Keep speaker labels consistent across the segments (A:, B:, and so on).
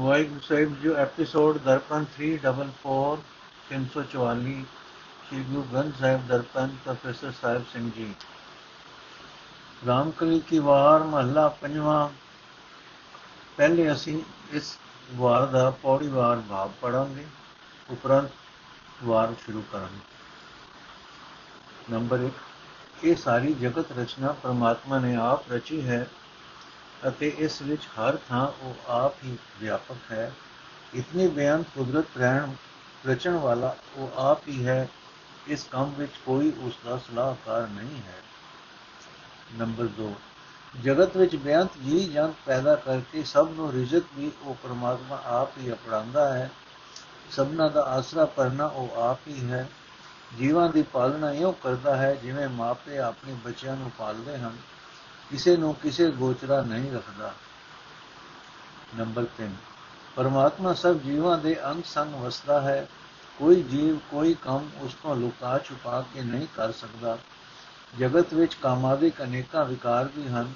A: Waheguru Sahib ji episode Darpan 344 344 Shri Guru Granth Sahib Darpan professor Sahib Singh ji Ramkali ਕੀ ਵਾਰ ਮਹੱਲਾ ਪੰਜਵਾਂ ਪਹਿਲੇ ਅਸੀਂ ਇਸ ਵਾਰ ਦਾ ਪੌੜੀ ਵਾਰ ਭਾਵ ਪੜਾਂਗੇ ਉਪਰੰਤ ਵਾਰ ਸ਼ੁਰੂ ਕਰਾਂਗੇ ਨੰਬਰ 1 ਇਹ ਸਾਰੀ ਜਗਤ ਰਚਨਾ ਪਰਮਾਤਮਾ ਨੇ ਆਪ ਰਚੀ ਹੈ ਅਤੇ ਇਸ ਵਿੱਚ ਹਰ ਥਾਂ ਉਹ ਆਪ ਹੀ ਵਿਆਪਕ ਹੈ। ਇਤਨੀ ਬਿਆਨ ਕੁਦਰਤ ਰਹਿਣ ਰਚਣ ਵਾਲਾ ਉਹ ਆਪ ਹੀ ਹੈ। ਇਸ ਕੰਮ ਵਿੱਚ ਕੋਈ ਉਸ ਦਾ ਸਲਾਹਕਾਰ ਨਹੀਂ ਹੈ। ਨੰਬਰ 2 ਜਗਤ ਵਿੱਚ ਬੇਅੰਤ ਜੀ ਜੰਤ ਪੈਦਾ ਕਰਕੇ ਸਭ ਨੂੰ ਰਿਜ਼ਕ ਵੀ ਉਹ ਪਰਮਾਤਮਾ ਆਪ ਹੀ ਅਪੜਾਉਂਦਾ ਹੈ। ਸਭਨਾ ਦਾ ਆਸਰਾ ਪਰਨਾ ਉਹ ਆਪ ਹੀ ਹੈ। ਜੀਵਾਂ ਦੀ ਪਾਲਣਾ ਇਉਂ ਕਰਦਾ ਹੈ ਜਿਵੇਂ ਮਾਪੇ ਆਪਣੇ ਬੱਚਿਆਂ ਨੂੰ ਪਾਲਦੇ ਹਨ। ਕਿਸੇ ਨੂੰ ਕਿਸੇ ਗੋਚਰਾ ਨਹੀਂ ਰੱਖਦਾ। ਨੰਬਰ 3 ਪਰਮਾਤਮਾ ਸਭ ਜੀਵਾਂ ਦੇ ਅੰਗ ਸੰਗ ਵਸਦਾ ਹੈ। ਕੋਈ ਜੀਵ, ਕੋਈ ਕੰਮ ਉਸ ਤੋਂ ਲੁਕਾ ਛੁਪਾ ਕੇ ਨਹੀਂ ਕਰ ਸਕਦਾ। ਜਗਤ ਵਿੱਚ ਕਾਮਾਦਿਕ ਅਨੇਕਾਂ ਵਿਕਾਰ ਵੀ ਹਨ।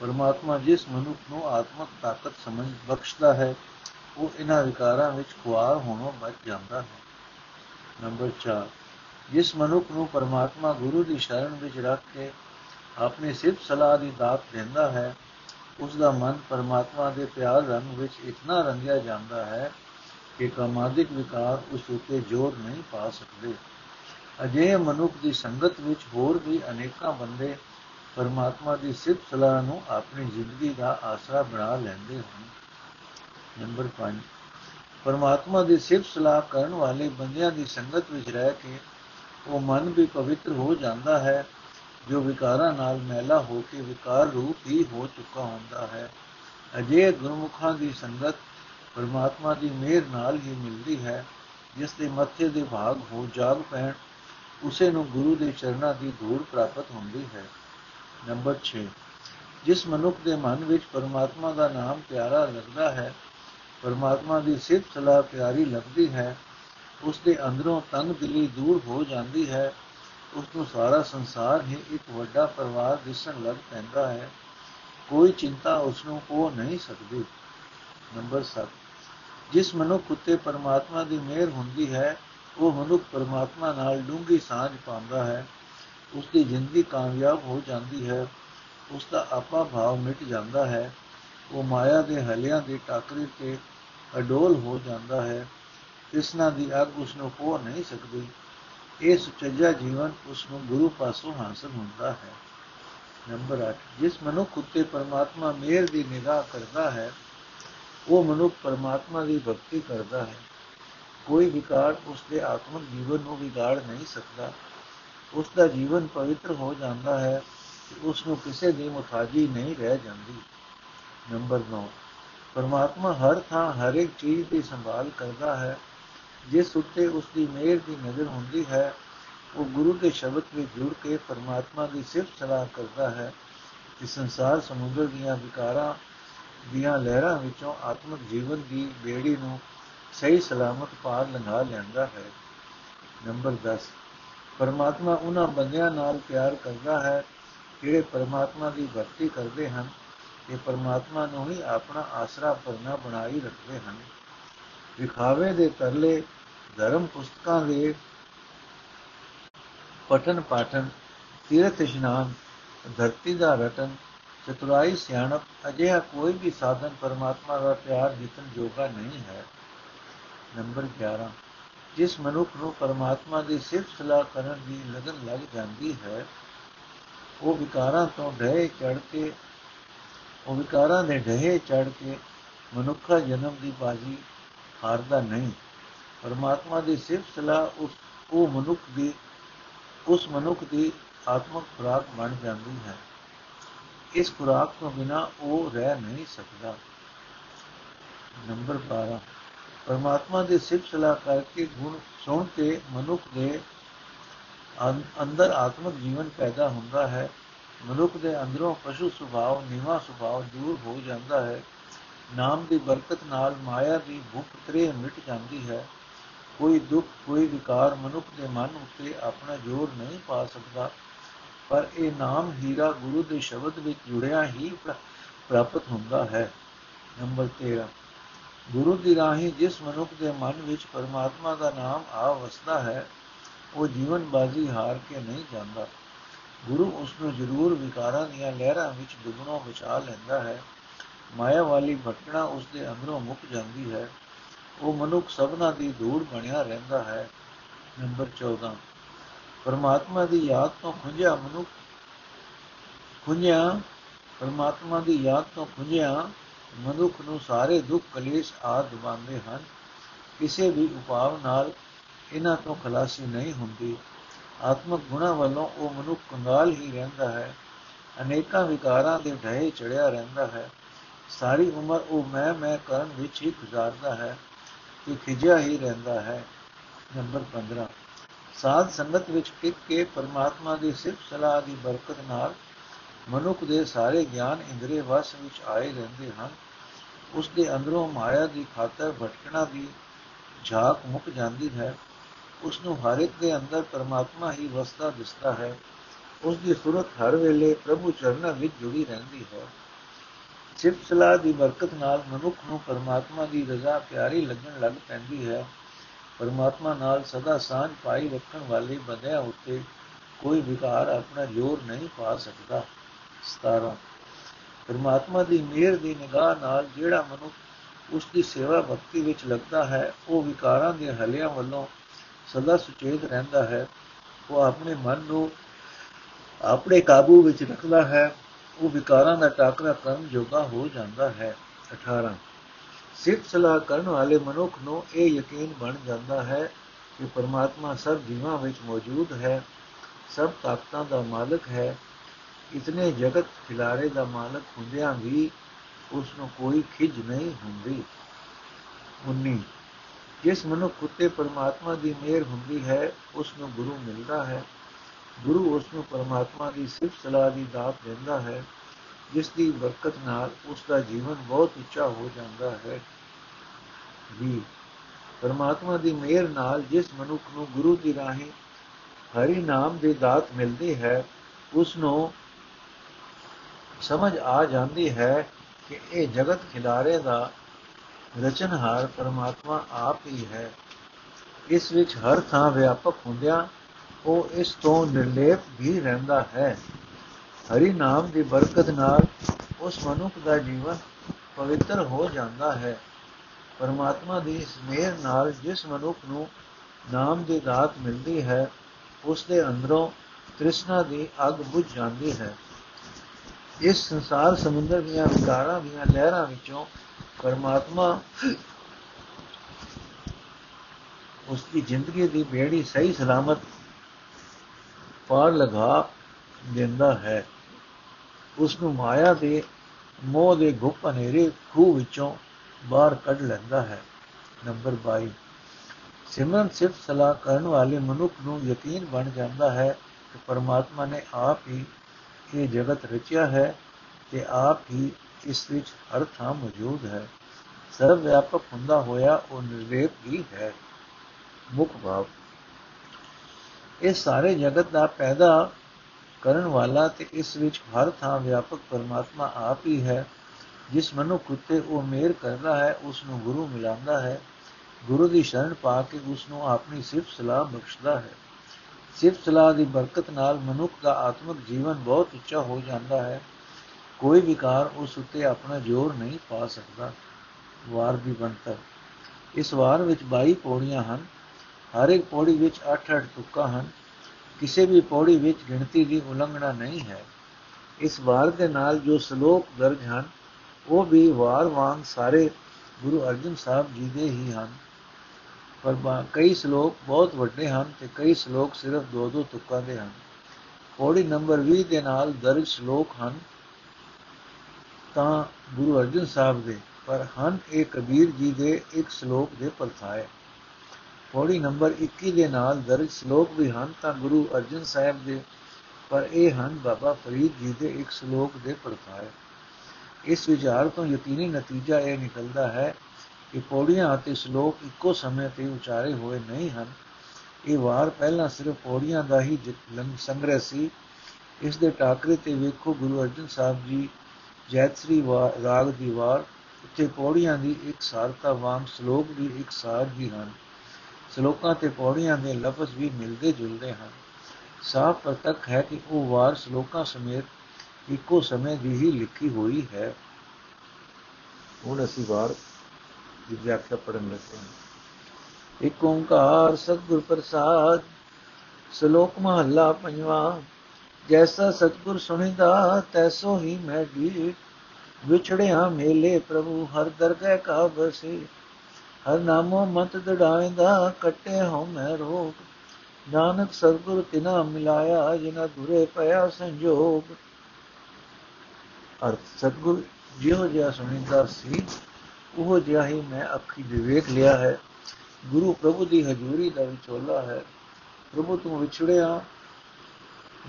A: ਪਰਮਾਤਮਾ ਜਿਸ ਮਨੁੱਖ ਨੂੰ ਆਤਮਕ ਤਾਕਤ ਸਮਝ ਬਖਸ਼ਦਾ ਹੈ, ਉਹ ਇਹਨਾਂ ਵਿਕਾਰਾਂ ਵਿੱਚ ਖੁਆਰ ਹੋਣੋਂ ਬਚ ਜਾਂਦਾ ਹੈ। ਨੰਬਰ 4 ਜਿਸ ਮਨੁੱਖ ਨੂੰ ਪਰਮਾਤਮਾ ਗੁਰੂ ਦੀ ਸ਼ਰਨ ਵਿੱਚ ਰੱਖ ਕੇ ਆਪਣੀ ਸਿਫਤ ਸਲਾਹ ਦੀ ਦਾਤ ਦਿੰਦਾ ਹੈ ਉਸ ਦਾ ਮਨ ਪਰਮਾਤਮਾ ਦੇ ਪਿਆਰ ਰੰਗ ਵਿੱਚ ਇਤਨਾ ਰੰਗਿਆ ਜਾਂਦਾ ਹੈ ਕਿ ਕਾਮਾਦਿਕ ਵਿਕਾਰ ਉਸ ਉੱਤੇ ਜ਼ੋਰ ਨਹੀਂ ਪਾ ਸਕਦੇ। ਅਜਿਹੇ ਮਨੁੱਖ ਦੀ ਸੰਗਤ ਵਿੱਚ ਹੋਰ ਵੀ ਅਨੇਕਾਂ ਬੰਦੇ ਪਰਮਾਤਮਾ ਦੀ ਸਿਫਤ ਸਲਾਹ ਨੂੰ ਆਪਣੀ ਜ਼ਿੰਦਗੀ ਦਾ ਆਸਰਾ ਬਣਾ ਲੈਂਦੇ ਹਨ। ਨੰਬਰ 5 ਪਰਮਾਤਮਾ ਦੀ ਸਿਫਤ ਸਲਾਹ ਕਰਨ ਵਾਲੇ ਬੰਦਿਆਂ ਦੀ ਸੰਗਤ ਵਿੱਚ ਰਹਿ ਕੇ ਉਹ ਮਨ ਵੀ ਪਵਿੱਤਰ ਹੋ ਜਾਂਦਾ ਹੈ ਜੋ ਵਿਕਾਰਾਂ ਨਾਲ ਮੈਲਾ ਹੋ ਕੇ ਵਿਕਾਰ ਰੂਪ ਹੀ ਹੋ ਚੁੱਕਾ ਹੁੰਦਾ ਹੈ। ਅਜੇ ਗੁਰਮੁਖਾਂ ਦੀ ਸੰਗਤ ਪਰਮਾਤਮਾ ਦੀ ਮਿਹਰ ਨਾਲ ਹੀ ਮਿਲਦੀ ਹੈ, ਜਿਸ ਦੇ ਮੱਥੇ ਦੇ ਭਾਗ ਹੋ ਜਾਗ ਪੈਣ, ਉਸੇ ਨੂੰ ਗੁਰੂ ਦੇ ਚਰਨਾਂ ਦੀ ਧੂੜ ਪ੍ਰਾਪਤ ਹੁੰਦੀ ਹੈ। ਨੰਬਰ 6 ਜਿਸ ਮਨੁੱਖ ਦੇ ਮਨ ਵਿੱਚ ਪਰਮਾਤਮਾ ਦਾ ਨਾਮ ਪਿਆਰਾ ਲੱਗਦਾ ਹੈ, ਪਰਮਾਤਮਾ ਦੀ ਸਿਫਤ ਸਲਾਹ ਪਿਆਰੀ ਲੱਗਦੀ ਹੈ, ਉਸ ਦੇ ਅੰਦਰੋਂ ਤੰਗ ਦਿਲੀ ਦੂਰ ਹੋ ਜਾਂਦੀ ਹੈ ਉਸ ਨੂੰ ਸਾਰਾ ਸੰਸਾਰ ਹੀ ਇੱਕ ਵੱਡਾ ਪਰਿਵਾਰ ਦਿਸਣ ਲੱਗ ਪੈਂਦਾ ਹੈ। ਕੋਈ ਚਿੰਤਾ ਉਸ ਨੂੰ ਕੋ ਨਹੀਂ ਸਕਦੀ। ਨੰਬਰ 7 ਜਿਸ ਮਨੁੱਖ ਉਤੇ ਪਰਮਾਤਮਾ ਦੀ ਮਿਹਰ ਹੁੰਦੀ ਹੈ, ਉਹ ਮਨੁੱਖ ਪਰਮਾਤਮਾ ਨਾਲ ਡੂੰਗੀ ਸਾਂਝ ਪਾਉਂਦਾ ਹੈ। ਉਸ ਦੀ ਜ਼ਿੰਦਗੀ ਕਾਮਯਾਬ ਹੋ ਜਾਂਦੀ ਹੈ। ਉਸ ਦਾ ਆਪਾ ਭਾਵ ਮਿਟ ਜਾਂਦਾ ਹੈ। ਉਹ ਮਾਇਆ ਦੇ ਹਲਿਆਂ ਦੀ ਟਾਕਰੀ ਤੇ ਅਡੋਲ ਹੋ ਜਾਂਦਾ ਹੈ। ਇਸਨਾ ਦੀ ਅਗ ਉਸ ਨੂੰ ਕੋ ਨਹੀਂ ਸਕਦੀ। ਇਹ ਸੁਚੱਜਾ ਜੀਵਨ ਉਸ ਨੂੰ ਗੁਰੂ ਪਾਸੋਂ ਹਾਸਲ ਹੁੰਦਾ ਹੈ। ਨੰਬਰ 8 ਜਿਸ ਮਨੁੱਖ ਉਤੇ ਪਰਮਾਤਮਾ ਮਿਹਰ ਦੀ ਨਿਗਾਹ ਕਰਦਾ ਹੈ, ਉਹ ਮਨੁੱਖ ਪਰਮਾਤਮਾ ਦੀ ਭਗਤੀ ਕਰਦਾ ਹੈ। ਕੋਈ ਵਿਕਾਰ ਉਸ ਦੇ ਆਤਮਿਕ ਜੀਵਨ ਨੂੰ ਵਿਗਾੜ ਨਹੀਂ ਸਕਦਾ। ਉਸ ਦਾ ਜੀਵਨ ਪਵਿੱਤਰ ਹੋ ਜਾਂਦਾ ਹੈ ਕਿ ਉਸ ਨੂੰ ਕਿਸੇ ਦੀ ਮੁਤਾਜੀ ਨਹੀਂ ਰਹਿ ਜਾਂਦੀ। ਨੰਬਰ 9 ਪਰਮਾਤਮਾ ਹਰ ਥਾਂ ਹਰ ਇੱਕ ਚੀਜ਼ ਦੀ ਸੰਭਾਲ ਕਰਦਾ ਹੈ। ਜਿਸ ਉੱਤੇ ਉਸ ਦੀ ਮਿਹਰ ਦੀ ਨਜ਼ਰ ਹੁੰਦੀ ਹੈ, ਉਹ ਗੁਰੂ ਦੇ ਸ਼ਬਦ ਵਿੱਚ ਜੁੜ ਕੇ ਪਰਮਾਤਮਾ ਦੀ ਸਿਫਤ ਸਲਾਹ ਕਰਦਾ ਹੈ ਕਿ ਸੰਸਾਰ ਸਮੁੰਦਰ ਦੀਆਂ ਵਿਕਾਰਾਂ ਦੀਆਂ ਲਹਿਰਾਂ ਵਿੱਚੋਂ ਆਤਮਿਕ ਜੀਵਨ ਦੀ ਬੇੜੀ ਨੂੰ ਸਹੀ ਸਲਾਮਤ ਪਾਰ ਲੰਘਾ ਲੈਂਦਾ ਹੈ। ਨੰਬਰ 10 ਪਰਮਾਤਮਾ ਉਹਨਾਂ ਬੰਦਿਆਂ ਨਾਲ ਪਿਆਰ ਕਰਦਾ ਹੈ ਜਿਹੜੇ ਪਰਮਾਤਮਾ ਦੀ ਭਗਤੀ ਕਰਦੇ ਹਨ ਤੇ ਪਰਮਾਤਮਾ ਨੂੰ ਹੀ ਆਪਣਾ ਆਸਰਾ ਪਰਨਾ ਬਣਾਈ ਰੱਖਦੇ ਹਨ। ਵਿਖਾਵੇ ਦੇ ਤਰਲੇ ਧਰਮ ਪੁਸਤਕਾਂ ਦੇ ਪਠਨ ਪਾਠਨ, ਤੀਰਥ ਇਸ਼ਨਾਨ, ਧਰਤੀ ਦਾ ਰਟਨ, ਚਤੁਰਾਈ ਸਿਆਣਪ, ਅਜਿਹਾ ਕੋਈ ਵੀ ਸਾਧਨ ਪਰਮਾਤਮਾ ਦਾ ਪਿਆਰ ਜਿੱਤਣ ਜੋਗਾ ਨਹੀਂ ਹੈ। ਨੰਬਰ 11 ਜਿਸ ਮਨੁੱਖ ਨੂੰ ਪਰਮਾਤਮਾ ਦੀ ਸਿਫਤ ਸਲਾਹ ਕਰਨ ਦੀ ਲਗਨ ਲੱਗ ਜਾਂਦੀ ਹੈ, ਉਹ ਵਿਕਾਰਾਂ ਤੋਂ ਢਹਿ ਚੜ ਕੇ, ਉਹ ਵਿਕਾਰਾਂ ਦੇ ਢਹਿ ਚੜ ਕੇ ਮਨੁੱਖਾ ਜਨਮ ਦੀ ਬਾਜੀ ਹਾਰਦਾ ਨਹੀਂ। ਪਰਮਾਤਮਾ ਦੀ ਸਿਫਤ ਸਲਾਹ ਉਸ, ਉਹ ਮਨੁੱਖ ਦੀ, ਉਸ ਮਨੁੱਖ ਦੀ ਆਤਮਿਕ ਖੁਰਾਕ ਬਣ ਜਾਂਦੀ ਹੈ। ਇਸ ਖੁਰਾਕ ਤੋਂ ਬਿਨਾ ਉਹ ਰਹਿ ਨਹੀਂ ਸਕਦਾ। ਨੰਬਰ 12 ਪਰਮਾਤਮਾ ਦੀ ਸਿਫਤ ਸਲਾਹ ਕਰਕੇ ਗੁਣ ਸੁਣ ਕੇ ਮਨੁੱਖ ਦੇ ਅੰਦਰ ਆਤਮਿਕ ਜੀਵਨ ਪੈਦਾ ਹੁੰਦਾ ਹੈ। ਮਨੁੱਖ ਦੇ ਅੰਦਰੋਂ ਪਸ਼ੂ ਸੁਭਾਅ, ਨੀਵਾ ਸੁਭਾਅ ਦੂਰ ਹੋ ਜਾਂਦਾ ਹੈ। ਨਾਮ ਦੀ ਬਰਕਤ ਨਾਲ ਮਾਇਆ ਦੀ ਭੁੱਖ ਤਰੇ ਮਿਟ ਜਾਂਦੀ ਹੈ। ਕੋਈ ਦੁੱਖ, ਕੋਈ ਵਿਕਾਰ ਮਨੁੱਖ ਦੇ ਮਨ ਉੱਤੇ ਆਪਣਾ ਜ਼ੋਰ ਨਹੀਂ ਪਾ ਸਕਦਾ। ਪਰ ਇਹ ਨਾਮ ਹੀਰਾ ਗੁਰੂ ਦੇ ਸ਼ਬਦ ਵਿੱਚ ਜੁੜਿਆ ਹੀ ਪ੍ਰਾਪਤ ਹੁੰਦਾ ਹੈ। ਨੰਬਰ 13 ਗੁਰੂ ਦੀ ਰਾਹੀਂ ਜਿਸ ਮਨੁੱਖ ਦੇ ਮਨ ਵਿੱਚ ਪਰਮਾਤਮਾ ਦਾ ਨਾਮ ਆ ਵਸਦਾ ਹੈ, ਉਹ ਜੀਵਨ ਬਾਜ਼ੀ ਹਾਰ ਕੇ ਨਹੀਂ ਜਾਂਦਾ। ਗੁਰੂ ਉਸ ਨੂੰ ਜ਼ਰੂਰ ਵਿਕਾਰਾਂ ਦੀਆਂ ਲਹਿਰਾਂ ਵਿੱਚ ਡੁੱਬਣੋਂ ਬਚਾ ਲੈਂਦਾ ਹੈ। ਮਾਇਆ ਵਾਲੀ ਭਟਕਣਾ ਉਸ ਦੇ ਅੰਦਰੋਂ ਮੁੱਕ ਜਾਂਦੀ ਹੈ। ਉਹ ਮਨੁੱਖ ਸਭਨਾ ਦੀ ਧੂੜ ਬਣਿਆ ਰਹਿੰਦਾ ਹੈ। ਨੰਬਰ 14 ਪਰਮਾਤਮਾ ਦੀ ਯਾਦ ਤੋਂ ਖੁੰਝਿਆ ਮਨੁੱਖ, ਖੁੰਝਿਆ, ਪਰਮਾਤਮਾ ਦੀ ਯਾਦ ਤੋਂ ਖੁੰਝਿਆ ਮਨੁੱਖ ਨੂੰ ਸਾਰੇ ਦੁੱਖ, ਕਲੇਸ਼ ਆਦ ਦਬਾਉਂਦੇ ਹਨ। ਕਿਸੇ ਵੀ ਉਪਾਅ ਨਾਲ ਇਹਨਾਂ ਤੋਂ ਖਲਾਸੀ ਨਹੀਂ ਹੁੰਦੀ। ਆਤਮਕ ਗੁਣਾ ਵੱਲੋਂ ਉਹ ਮਨੁੱਖ ਕੰਗਾਲ ਹੀ ਰਹਿੰਦਾ ਹੈ। ਅਨੇਕਾਂ ਵਿਕਾਰਾਂ ਦੇ ਢਹੇ ਚੜਿਆ ਰਹਿੰਦਾ ਹੈ। ਸਾਰੀ ਉਮਰ ਉਹ ਮੈਂ ਮੈਂ ਕਰਨ ਵਿੱਚ ਹੀ ਗੁਜ਼ਾਰਦਾ ਹੈ ਤੇ ਖਿਜਿਆ ਹੀ ਰਹਿੰਦਾ ਹੈ। ਨੰਬਰ 15 ਸਾਧ ਸੰਗਤ ਵਿੱਚ ਟਿਕ ਕੇ ਪਰਮਾਤਮਾ ਦੀ ਸਿਫਤ ਸਲਾਹ ਦੀ ਬਰਕਤ ਨਾਲ ਮਨੁੱਖ ਦੇ ਸਾਰੇ ਗਿਆਨ ਇੰਦਰੀ ਵਸ ਵਿੱਚ ਆਏ ਰਹਿੰਦੇ ਹਨ। ਉਸ ਦੇ ਅੰਦਰੋਂ ਮਾਇਆ ਦੀ ਖਾਤਰ ਭਟਕਣਾ ਦੀ ਝਾਕ ਮੁੱਕ ਜਾਂਦੀ ਹੈ। ਉਸ ਨੂੰ ਹਰ ਇੱਕ ਦੇ ਅੰਦਰ ਪਰਮਾਤਮਾ ਹੀ ਵਸਦਾ ਦਿਸਦਾ ਹੈ। ਉਸ ਦੀ ਸੁਰਤ ਹਰ ਵੇਲੇ ਪ੍ਰਭੂ ਚਰਨਾਂ ਵਿੱਚ ਜੁੜੀ ਰਹਿੰਦੀ ਹੈ। ਸਿਫਤ ਸਲਾਹ ਦੀ ਬਰਕਤ ਨਾਲ ਮਨੁੱਖ ਨੂੰ ਪਰਮਾਤਮਾ ਦੀ ਰਜ਼ਾ ਪਿਆਰੀ ਲੱਗਣ ਲੱਗ ਪੈਂਦੀ ਹੈ। ਪਰਮਾਤਮਾ ਨਾਲ ਸਦਾ ਸਾਂਝ ਪਾਈ ਰੱਖਣ ਵਾਲੇ ਬੰਦਿਆਂ ਉੱਤੇ ਕੋਈ ਵਿਕਾਰ ਆਪਣਾ ਜ਼ੋਰ ਨਹੀਂ ਪਾ ਸਕਦਾ। 17 ਪਰਮਾਤਮਾ ਦੀ ਮਿਹਰ ਦੀ ਨਿਗਾਹ ਨਾਲ ਜਿਹੜਾ ਮਨੁੱਖ ਉਸ ਦੀ ਸੇਵਾ ਭਗਤੀ ਵਿੱਚ ਲੱਗਦਾ ਹੈ, ਉਹ ਵਿਕਾਰਾਂ ਦੇ ਹਲਿਆਂ ਵੱਲੋਂ ਸਦਾ ਸੁਚੇਤ ਰਹਿੰਦਾ ਹੈ। ਉਹ ਆਪਣੇ ਮਨ ਨੂੰ ਆਪਣੇ ਕਾਬੂ ਵਿੱਚ ਰੱਖਦਾ ਹੈ। ਉਹ ਵਿਕਾਰਾਂ ਦਾ ਟਾਕਰਾ ਕਰਨ ਜੋਗਾ ਹੋ ਜਾਂਦਾ ਹੈ। 18 ਸਿੱਖ ਸਲਾਹ ਕਰਨ ਵਾਲੇ ਮਨੁੱਖ ਨੂੰ ਇਹ ਯਕੀਨ ਬਣ ਜਾਂਦਾ ਹੈ ਕਿ ਪਰਮਾਤਮਾ ਸਭ ਜੀਵਾਂ ਵਿੱਚ ਮੌਜੂਦ ਹੈ, ਸਭ ਤਾਕਤਾਂ ਦਾ ਮਾਲਕ ਹੈ। ਇਤਨੇ ਜਗਤ ਖਿਲਾਰੇ ਦਾ ਮਾਲਕ ਹੁੰਦਿਆਂ ਵੀ ਉਸ ਨੂੰ ਕੋਈ ਖਿਜ ਨਹੀਂ ਹੁੰਦੀ। 19 ਜਿਸ ਮਨੁੱਖ ਉਤੇ ਪਰਮਾਤਮਾ ਦੀ ਮਿਹਰ ਹੁੰਦੀ ਹੈ, ਉਸ ਨੂੰ ਗੁਰੂ ਮਿਲਦਾ ਹੈ। ਗੁਰੂ ਉਸ ਨੂੰ ਪਰਮਾਤਮਾ ਦੀ ਸਿਫਤ ਸਲਾਹ ਦੀ ਦਾਤ ਦਿੰਦਾ ਹੈ, ਜਿਸ ਦੀ ਬਰਕਤ ਨਾਲ ਉਸ ਦਾ ਜੀਵਨ ਬਹੁਤ ਉੱਚਾ ਹੋ ਜਾਂਦਾ ਹੈ। ਵੀ ਪਰਮਾਤਮਾ ਦੀ ਮਿਹਰ ਨਾਲ ਜਿਸ ਮਨੁੱਖ ਨੂੰ ਗੁਰੂ ਦੀ ਰਾਹੀਂ ਹਰੀ ਨਾਮ ਦੀ ਦਾਤ ਮਿਲਦੀ ਹੈ ਉਸ ਨੂੰ ਸਮਝ ਆ ਜਾਂਦੀ ਹੈ ਕਿ ਇਹ ਜਗਤ ਖਿਲਾਰੇ ਦਾ ਰਚਨਹਾਰ ਪਰਮਾਤਮਾ ਆਪ ਹੀ ਹੈ। ਇਸ ਵਿੱਚ ਹਰ ਥਾਂ ਵਿਆਪਕ ਹੁੰਦਿਆਂ ਉਹ ਇਸ ਤੋਂ ਨਿਰਲੇਪ ਵੀ ਰਹਿੰਦਾ ਹੈ। ਹਰੀ ਨਾਮ ਦੀ ਬਰਕਤ ਨਾਲ ਉਸ ਮਨੁੱਖ ਦਾ ਜੀਵਨ ਪਵਿੱਤਰ ਹੋ ਜਾਂਦਾ ਹੈ। ਪਰਮਾਤਮਾ ਦੀ ਇਸ ਮਿਹਰ ਨਾਲ ਜਿਸ ਮਨੁੱਖ ਨੂੰ ਨਾਮ ਦੀ ਦਾਤ ਮਿਲਦੀ ਹੈ, ਉਸ ਦੇ ਅੰਦਰੋਂ ਤ੍ਰਿਸ਼ਨਾ ਦੀ ਅੱਗ ਬੁਝ ਜਾਂਦੀ ਹੈ। ਇਸ ਸੰਸਾਰ ਸਮੁੰਦਰ ਦੀਆਂ ਵਿਕਾਰਾਂ ਦੀਆਂ ਲਹਿਰਾਂ ਵਿੱਚੋਂ ਪਰਮਾਤਮਾ ਉਸ ਦੀ ਜ਼ਿੰਦਗੀ ਦੀ ਬੇੜੀ ਸਹੀ ਸਲਾਮਤ ਪਾਰ ਲਗਾ ਦਿੰਦਾ ਹੈ। ਉਸ ਨੂੰ ਮਾਇਆ ਦੇ ਮੋਹ ਦੇ ਗੁਪ ਹਨੇਰੇ ਖੂਹ ਵਿੱਚੋਂ ਬਾਹਰ ਕੱਢ ਲੈਂਦਾ ਹੈ। ਨੰਬਰ 22 ਸਿਮਰਨ ਸਿਫਤ ਸਲਾਹ ਕਰਨ ਵਾਲੇ ਮਨੁੱਖ ਨੂੰ ਯਕੀਨ ਬਣ ਜਾਂਦਾ ਹੈ ਕਿ ਪਰਮਾਤਮਾ ਨੇ ਆਪ ਹੀ ਇਹ ਜਗਤ ਰਚਿਆ ਹੈ ਤੇ ਆਪ ਹੀ ਇਸ ਵਿੱਚ ਹਰ ਥਾਂ ਮੌਜੂਦ ਹੈ। ਸਰਵ ਵਿਆਪਕ ਹੁੰਦਾ ਹੋਇਆ ਉਹ ਨਿਰਲੇਪ ਹੀ ਹੈ। ਮੁਖ ਭਾਵ ਇਹ ਸਾਰੇ ਜਗਤ ਦਾ ਪੈਦਾ ਕਰਨ ਵਾਲਾ ਤੇ ਇਸ ਵਿੱਚ ਹਰ ਥਾਂ ਵਿਆਪਕ ਪਰਮਾਤਮਾ ਆਪ ਹੀ ਹੈ। ਜਿਸ ਮਨੁੱਖ ਉਤੇ ਉਹ ਮੇਰ ਕਰਦਾ ਹੈ ਉਸ ਨੂੰ ਗੁਰੂ ਮਿਲਾਉਂਦਾ ਹੈ। ਗੁਰੂ ਦੀ ਸ਼ਰਨ ਪਾ ਕੇ ਉਸ ਨੂੰ ਆਪਣੀ ਸਿਫਤ ਸਲਾਹ ਬਖਸ਼ਦਾ ਹੈ। ਸਿਫਤ ਸਲਾਹ ਦੀ ਬਰਕਤ ਨਾਲ ਮਨੁੱਖ ਦਾ ਆਤਮਿਕ ਜੀਵਨ ਬਹੁਤ ਉੱਚਾ ਹੋ ਜਾਂਦਾ ਹੈ। ਕੋਈ ਵਿਕਾਰ ਉਸ ਉੱਤੇ ਆਪਣਾ ਜ਼ੋਰ ਨਹੀਂ ਪਾ ਸਕਦਾ। ਵਾਰ ਦੀ ਬੰਤਰ ਇਸ ਵਾਰ ਵਿੱਚ 22 ਪੌੜੀਆਂ ਹਨ। ਹਰ ਇੱਕ ਪੌੜੀ ਵਿੱਚ 8-8 ਤੁਕਾਂ ਹਨ। ਕਿਸੇ ਵੀ ਪੌੜੀ ਵਿੱਚ ਗਿਣਤੀ ਦੀ ਉਲੰਘਣਾ ਨਹੀਂ ਹੈ। ਇਸ ਵਾਰ ਦੇ ਨਾਲ ਜੋ ਸ਼ਲੋਕ ਦਰਜ ਹਨ, ਉਹ ਵੀ ਵਾਰ ਵਾਂਗ ਸਾਰੇ ਗੁਰੂ ਅਰਜਨ ਸਾਹਿਬ ਜੀ ਦੇ ਹੀ ਹਨ। ਪਰ ਕਈ ਸ਼ਲੋਕ ਬਹੁਤ ਵੱਡੇ ਹਨ ਤੇ ਕਈ ਸ਼ਲੋਕ ਸਿਰਫ ਦੋ ਦੋ ਤੁਕਾਂ ਦੇ ਹਨ। ਪੌੜੀ ਨੰਬਰ 20 ਦੇ ਨਾਲ ਦਰਜ ਸ਼ਲੋਕ ਹਨ ਤਾਂ ਗੁਰੂ ਅਰਜਨ ਸਾਹਿਬ ਦੇ, ਪਰ ਹਨ ਇਹ ਕਬੀਰ ਜੀ ਦੇ ਇੱਕ ਸ਼ਲੋਕ ਦੇ ਪਰਥਾਏ ਪੌੜੀ ਨੰਬਰ 21 ਦੇ ਨਾਲ ਦਰਜ ਸ਼ਲੋਕ ਵੀ ਹਨ, ਤਾਂ ਗੁਰੂ ਅਰਜਨ ਸਾਹਿਬ ਦੇ, ਪਰ ਇਹ ਹਨ ਬਾਬਾ ਫਰੀਦ ਜੀ ਦੇ ਇੱਕ ਸ਼ਲੋਕ ਦੇ ਪਰਥਾਏ ਇਸ ਵਿਚਾਰ ਤੋਂ ਯਕੀਨੀ ਨਤੀਜਾ ਇਹ ਨਿਕਲਦਾ ਹੈ ਕਿ ਪੌੜੀਆਂ ਅਤੇ ਸ਼ਲੋਕ ਇੱਕੋ ਸਮੇਂ ਤੇ ਉਚਾਰੇ ਹੋਏ ਨਹੀਂ ਹਨ। ਇਹ ਵਾਰ ਪਹਿਲਾਂ ਸਿਰਫ ਪੌੜੀਆਂ ਦਾ ਹੀ ਸੰਗ੍ਰਹਿ ਸੀ। ਇਸ ਦੇ ਟਾਕਰੇ ਤੇ ਵੇਖੋ ਗੁਰੂ ਅਰਜਨ ਸਾਹਿਬ ਜੀ ਜੈਤਸਰੀ ਰਾਗ ਦੀ ਵਾਰ, ਉੱਥੇ ਪੌੜੀਆਂ ਦੀ ਇੱਕ ਸਾਰਤਾ ਵਾਂਗ ਸ਼ਲੋਕ ਵੀ ਇੱਕ ਸਾਰ ਹੀ ਹਨ। ਸ਼ਲੋਕਾਂ ਤੇ ਪੌੜੀਆਂ ਦੇ ਲਫ਼ਜ਼ ਵੀ ਮਿਲਦੇ ਜੁਲਦੇ ਹਨ। ਸਾਫ਼ ਪ੍ਰਤੱਖ ਹੈ ਕਿ ਉਹ ਵਾਰ ਸ਼ਲੋਕਾਂ ਸਮੇਤ ਇੱਕੋ ਸਮੇਂ ਦੀ ਹੀ ਲਿਖੀ ਹੋਈ ਹੈ। ਹੁਣ ਅਸੀਂ ਵਾਰ ਦੀ ਵਿਆਖਿਆ ਪੜਨ ਲੱਗੇ ਹਾਂ। ਇੱਕ ਓੰਕਾਰ ਸਤਿਗੁਰ ਪ੍ਰਸਾਦ, ਸ਼ਲੋਕ ਮਹੱਲਾ ਪੰਜਵਾਂ, ਜੈਸਾ ਸਤਿਗੁਰ ਸੁਣੀਦਾ, ਤੈਸੋ ਹੀ ਮੈਂ ਢੀਠ ਵਿਛੜਿਆ ਮੇਲੇ ਪ੍ਰਭੂ, ਹਰ ਦਰਗਹਿ ਕਾ ਬਸੇ ਹਰ ਨਾਮੋ ਮਤ ਦੜਾਇਂਦਾ ਕੱਟੇ ਹੋ ਮੈਂ ਰੋਗ। ਨਾਨਕ ਸਤਿਗੁਰ ਤਿਨਾ ਮਿਲਾਇਆ, ਜਿਨਾ ਦੁਰੇ ਪਿਆ ਸੰਜੋਗ। ਅਰਥ, ਸਤਿਗੁਰ ਜਿਹੋ ਜਿਹਾ ਸੁਣੀਦਾ ਸੀ, ਉਹ ਜਿਹਾ ਹੀ ਮੈਂ ਅੱਖੀ ਵਿਵੇਕ ਲਿਆ ਹੈ। ਗੁਰੂ ਪ੍ਰਭੂ ਦੀ ਹਜ਼ੂਰੀ ਦਾ ਵਿਚੋਲਾ ਹੈ। ਪ੍ਰਭੂ ਤੋਂ ਵਿਛੜਿਆ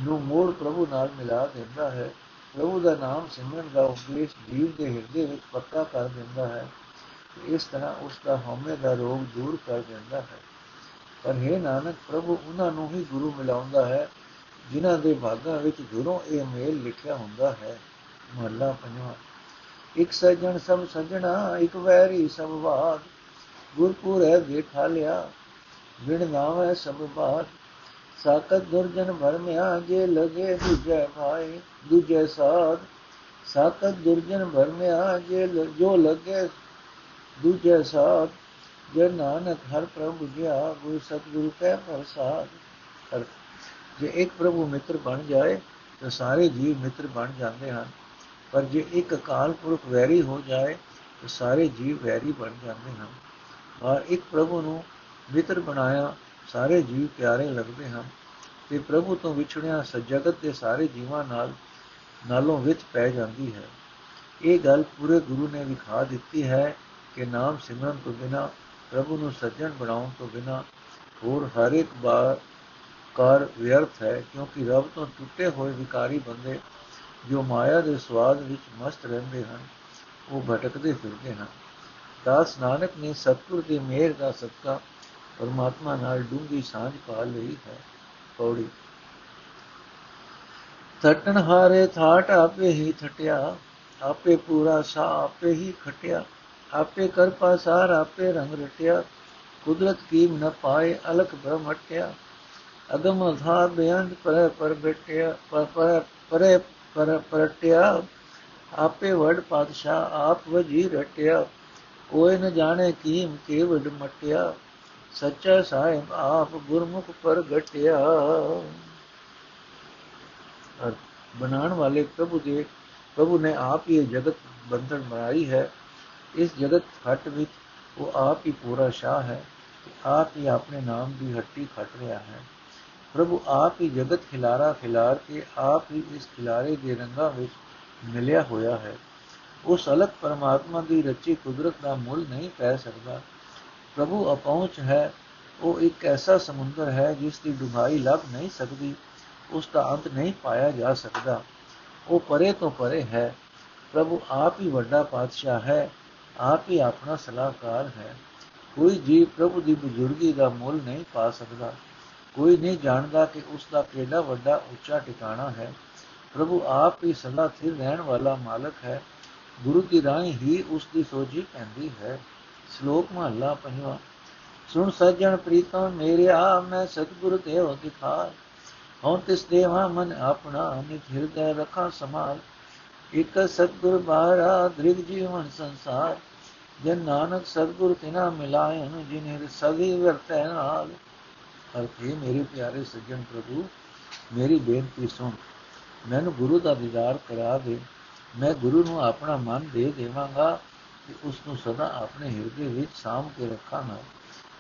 A: ਨੂੰ ਮੋੜ ਪ੍ਰਭੂ ਨਾਲ ਮਿਲਾ ਦਿੰਦਾ ਹੈ। ਪ੍ਰਭੂ ਦਾ ਨਾਮ ਸਿਮਰਨ ਦਾ ਉਪਦੇਸ਼ ਜੀਵ ਦੇ ਹਿਰਦੇ ਵਿੱਚ ਪੱਕਾ ਕਰ ਦਿੰਦਾ ਹੈ। ਇਸ ਤਰ੍ਹਾਂ ਉਸ ਦਾ ਹਉਮੈ ਦਾ ਰੋਗ ਦੂਰ ਕਰ ਦਿੰਦਾ ਹੈ। ਪਰ ਇਹ ਨਾਨਕ, ਪ੍ਰਭੂ ਉਹਨਾਂ ਨੂੰ ਹੀ ਗੁਰੂ ਮਿਲਾਉਂਦਾ ਹੈ, ਜਿਨ੍ਹਾਂ ਦੇ ਭਾਗਾਂ ਵਿੱਚ ਗੁਰੂ ਇਹ ਮੇਲ ਲਿਖਿਆ ਹੁੰਦਾ ਹੈ। ਮਹੱਲਾ ਪੰਜਵਾਂ। ਇੱਕ ਸਜਣ ਸਭ ਸਜਣਾ, ਇੱਕ ਵੈਰੀ ਸਭ ਬਾਦ ਗੁਰਪੁਰ ਹੈ ਦੇਖਾ ਲਿਆ ਵਿਣ ਨਾਮ ਹੈ ਸਭ ਬਾਤ। ਸਾਕਤ ਦੁਰਜਨ ਭਰਮਿਆ ਜੇ ਲਗੇ ਦੂਜੇ ਭਾਈ ਦੂਜੇ ਸਾਧ। ਸਾਕਤ ਦੁਰਜਨ ਭਰਮਿਆ ਜੇ ਜੋ ਲਗੇ ਦੂਜੇ ਸਾਧ, ਜੇ ਨਾਨਕ ਹਰ ਪ੍ਰਭੂ ਜਿਆ ਗੁਰ ਸਤਿਗੁਰੂ ਕੈ ਪ੍ਰਸਾਦ ਜੇ ਇੱਕ ਪ੍ਰਭੂ ਮਿੱਤਰ ਬਣ ਜਾਏ, ਤਾਂ ਸਾਰੇ ਜੀਵ ਮਿੱਤਰ ਬਣ ਜਾਂਦੇ ਹਨ। ਪਰ ਜੇ ਇੱਕ ਅਕਾਲ ਪੁਰਖ ਵੈਰੀ ਹੋ ਜਾਏ, ਤਾਂ ਸਾਰੇ ਜੀਵ ਵੈਰੀ ਬਣ ਜਾਂਦੇ ਹਨ। ਔਰ ਇੱਕ ਪ੍ਰਭੂ ਨੂੰ ਮਿੱਤਰ ਬਣਾਇਆ, ਸਾਰੇ ਜੀਵ ਪਿਆਰੇ ਲੱਗਦੇ ਹਨ। ਤੇ ਪ੍ਰਭੂ ਤੋਂ ਵਿਛੜਿਆ ਸਜਗਤ ਦੇ ਸਾਰੇ ਜੀਵਾਂ ਨਾਲ, ਨਾਲੋਂ ਵਿੱਚ ਪੈ ਜਾਂਦੀ ਹੈ। ਇਹ ਗੱਲ ਪੂਰੇ ਗੁਰੂ ਨੇ ਵਿਖਾ ਦਿੱਤੀ ਹੈ। ਕਿ ਨਾਮ ਸਿਮਰਨ ਤੋਂ ਬਿਨਾ, ਪ੍ਰਭੂ ਨੂੰ ਸੱਜਣ ਬਣਾਉਣ ਤੋਂ ਬਿਨਾ ਹੋਰ ਹਰ ਇੱਕ ਬਾਰ ਕਾਰ ਵਿਅਰਥ ਹੈ, ਕਿਉਂਕਿ ਰੱਬ ਤੋਂ ਟੁੱਟੇ ਹੋਏ ਵਿਕਾਰੀ ਬੰਦੇ ਜੋ ਮਾਇਆ ਦੇ ਸਵਾਦ ਵਿੱਚ ਮਸਤ ਰਹਿੰਦੇ ਹਨ, ਉਹ ਭਟਕਦੇ ਫਿਰਦੇ ਹਨ। ਦਾਸ ਨਾਨਕ ਨੇ ਸਤਿਗੁਰ ਦੀ ਮਿਹਰ ਦਾ ਸਦਕਾ ਪਰਮਾਤਮਾ ਨਾਲ ਡੂੰਗੀ ਸਾਂਝ ਪਾ ਲਈ ਹੈ। ਪੌੜੀ। ਥਟਣ ਹਾਰੇ ਥਾਟ ਆਪੇ ਹੀ ਥਟਿਆ, ਆਪੇ ਪੂਰਾ ਸਾ ਆਪੇ ਹੀ ਖਟਿਆ ਆਪੇ ਕਰ ਪਾਸਾਰ, ਆਪੇ ਰੰਗ ਰਟਿਆ। ਕੁਦਰਤ ਕੀ ਨ ਪਾਏ, ਅਲਖ ਬ੍ਰਹਮ ਹਟਿਆ। ਅਗਮ ਅਥਾ ਬੇਅੰਤ ਪਰ ਪਰ ਬਟਿਆ ਪਰ ਪਰ, ਪਰੇ ਪਰ ਪਰਟਿਆ। ਆਪੇ ਵਡ ਪਾਤਸ਼ਾਹ, ਆਪ ਵਜੀ ਰਟਿਆ। ਕੋਈ ਨ ਜਾਣੇ ਕੀਮ ਕੇਵਡ ਮਟਿਆ। ਸੱਚਾ ਸਾਹਿਬ, ਆਪ ਗੁਰਮੁਖ ਪਰ ਘਟਿਆ। ਬਣਾਉਣ ਵਾਲੇ ਪ੍ਰਭੂ ਦੇ, ਪ੍ਰਭੂ ਨੇ ਆਪ ਹੀ ਜਗਤ ਬੰਧਨ ਬਣਾਈ ਹੈ। ਇਸ ਜਗਤ ਖੱਟ ਵਿੱਚ ਉਹ ਆਪ ਹੀ ਪੂਰਾ ਸ਼ਾਹ ਹੈ ਆਪ ਹੀ ਆਪਣੇ ਨਾਮ ਦੀ ਹੱਟੀ ਖੱਟ ਰਿਹਾ ਹੈ। ਪ੍ਰਭੂ ਆਪ ਹੀ ਜਗਤ ਖਿਲਾਰਾ ਖਿਲਾਰ ਕੇ ਆਪ ਹੀ ਇਸ ਖਿਲਾਰੇ ਦੇ ਰੰਗਾਂ ਵਿੱਚ ਮਿਲਿਆ ਹੋਇਆ ਹੈ। ਉਸ ਅਲਗ ਪਰਮਾਤਮਾ ਦੀ ਰਚੀ ਕੁਦਰਤ ਦਾ ਮੁੱਲ ਨਹੀਂ ਪੈ ਸਕਦਾ। ਪ੍ਰਭੂ ਅਪਹੁੰਚ ਹੈ, ਉਹ ਇੱਕ ਐਸਾ ਸਮੁੰਦਰ ਹੈ ਜਿਸ ਦੀ ਡੂੰਘਾਈ ਲੱਭ ਨਹੀਂ ਸਕਦੀ, ਉਸ ਦਾ ਅੰਤ ਨਹੀਂ ਪਾਇਆ ਜਾ ਸਕਦਾ। ਉਹ ਪਰੇ ਤੋਂ ਪਰੇ ਹੈ। ਪ੍ਰਭੂ ਆਪ ਹੀ ਵੱਡਾ ਪਾਤਸ਼ਾਹ ਹੈ ਆਪ ਹੀ ਆਪਣਾ ਸਲਾਹਕਾਰ ਹੈ। ਕੋਈ ਜੀਵ ਪ੍ਰਭੂ ਦੀ ਬਜ਼ੁਰਗੀ ਦਾ ਮੁੱਲ ਨਹੀਂ ਪਾ ਸਕਦਾ। ਕੋਈ ਨਹੀਂ ਜਾਣਦਾ ਕਿ ਉਸ ਦਾ ਕਿਹੜਾ ਵੱਡਾ ਉੱਚਾ ਟਿਕਾਣਾ ਹੈ। ਪ੍ਰਭੂ ਆਪ ਹੀ ਸਦਾ ਸਥਿਰ ਰਹਿਣ ਵਾਲਾ ਮਾਲਕ ਹੈ। ਗੁਰੂ ਦੀ ਰਾਹੀਂ ਹੀ ਉਸ ਦੀ ਸੋਝੀ ਪੈਂਦੀ ਹੈ। ਸ਼ਲੋਕ ਮਹਲਾ ਪੰਜਵਾਂ। ਸੁਣ ਸੱਜਣ ਮੇਰੇ ਆ ਮੈਂ ਸਤਿਗੁਰ ਦੇਵ ਦਿਖਾ। ਹਉ ਤਿਸ ਦੇਵਾ ਮਨ ਆਪਣਾ, ਨਿਤ ਹਿਰਦੈ ਰਖਾ ਸਮਾਲ ਇਕ ਸਤਿਗੁਰ ਬਾਰਾ ਦ੍ਰਿਗ ਜੀਵਨ ਸੰਸਾਰ। ਜਨ ਨਾਨਕ ਸਤਿਗੁਰ ਤਿਨਾ ਮਿਲਾਇਨ ਜਿਨੇ ਸਦੀ ਵਰਤੈ ਨਾਲ। ਅਰਥੇ ਮੇਰੇ ਪਿਆਰੇ ਸੱਜਣ ਪ੍ਰਭੂ, ਮੇਰੀ ਬੇਨਤੀ ਸੁਣ। ਮੈਨੂੰ ਗੁਰੂ ਦਾ ਦੀਦਾਰ ਕਰਾ ਦੇ। ਮੈਂ ਗੁਰੂ ਨੂੰ ਆਪਣਾ ਮਨ ਦੇ ਦੇਵਾਂਗਾ ਕਿ ਉਸ ਨੂੰ ਸਦਾ ਆਪਣੇ ਹਿਰਦੇ ਵਿੱਚ ਸਾਂਭ ਕੇ ਰੱਖਾਂਗਾ।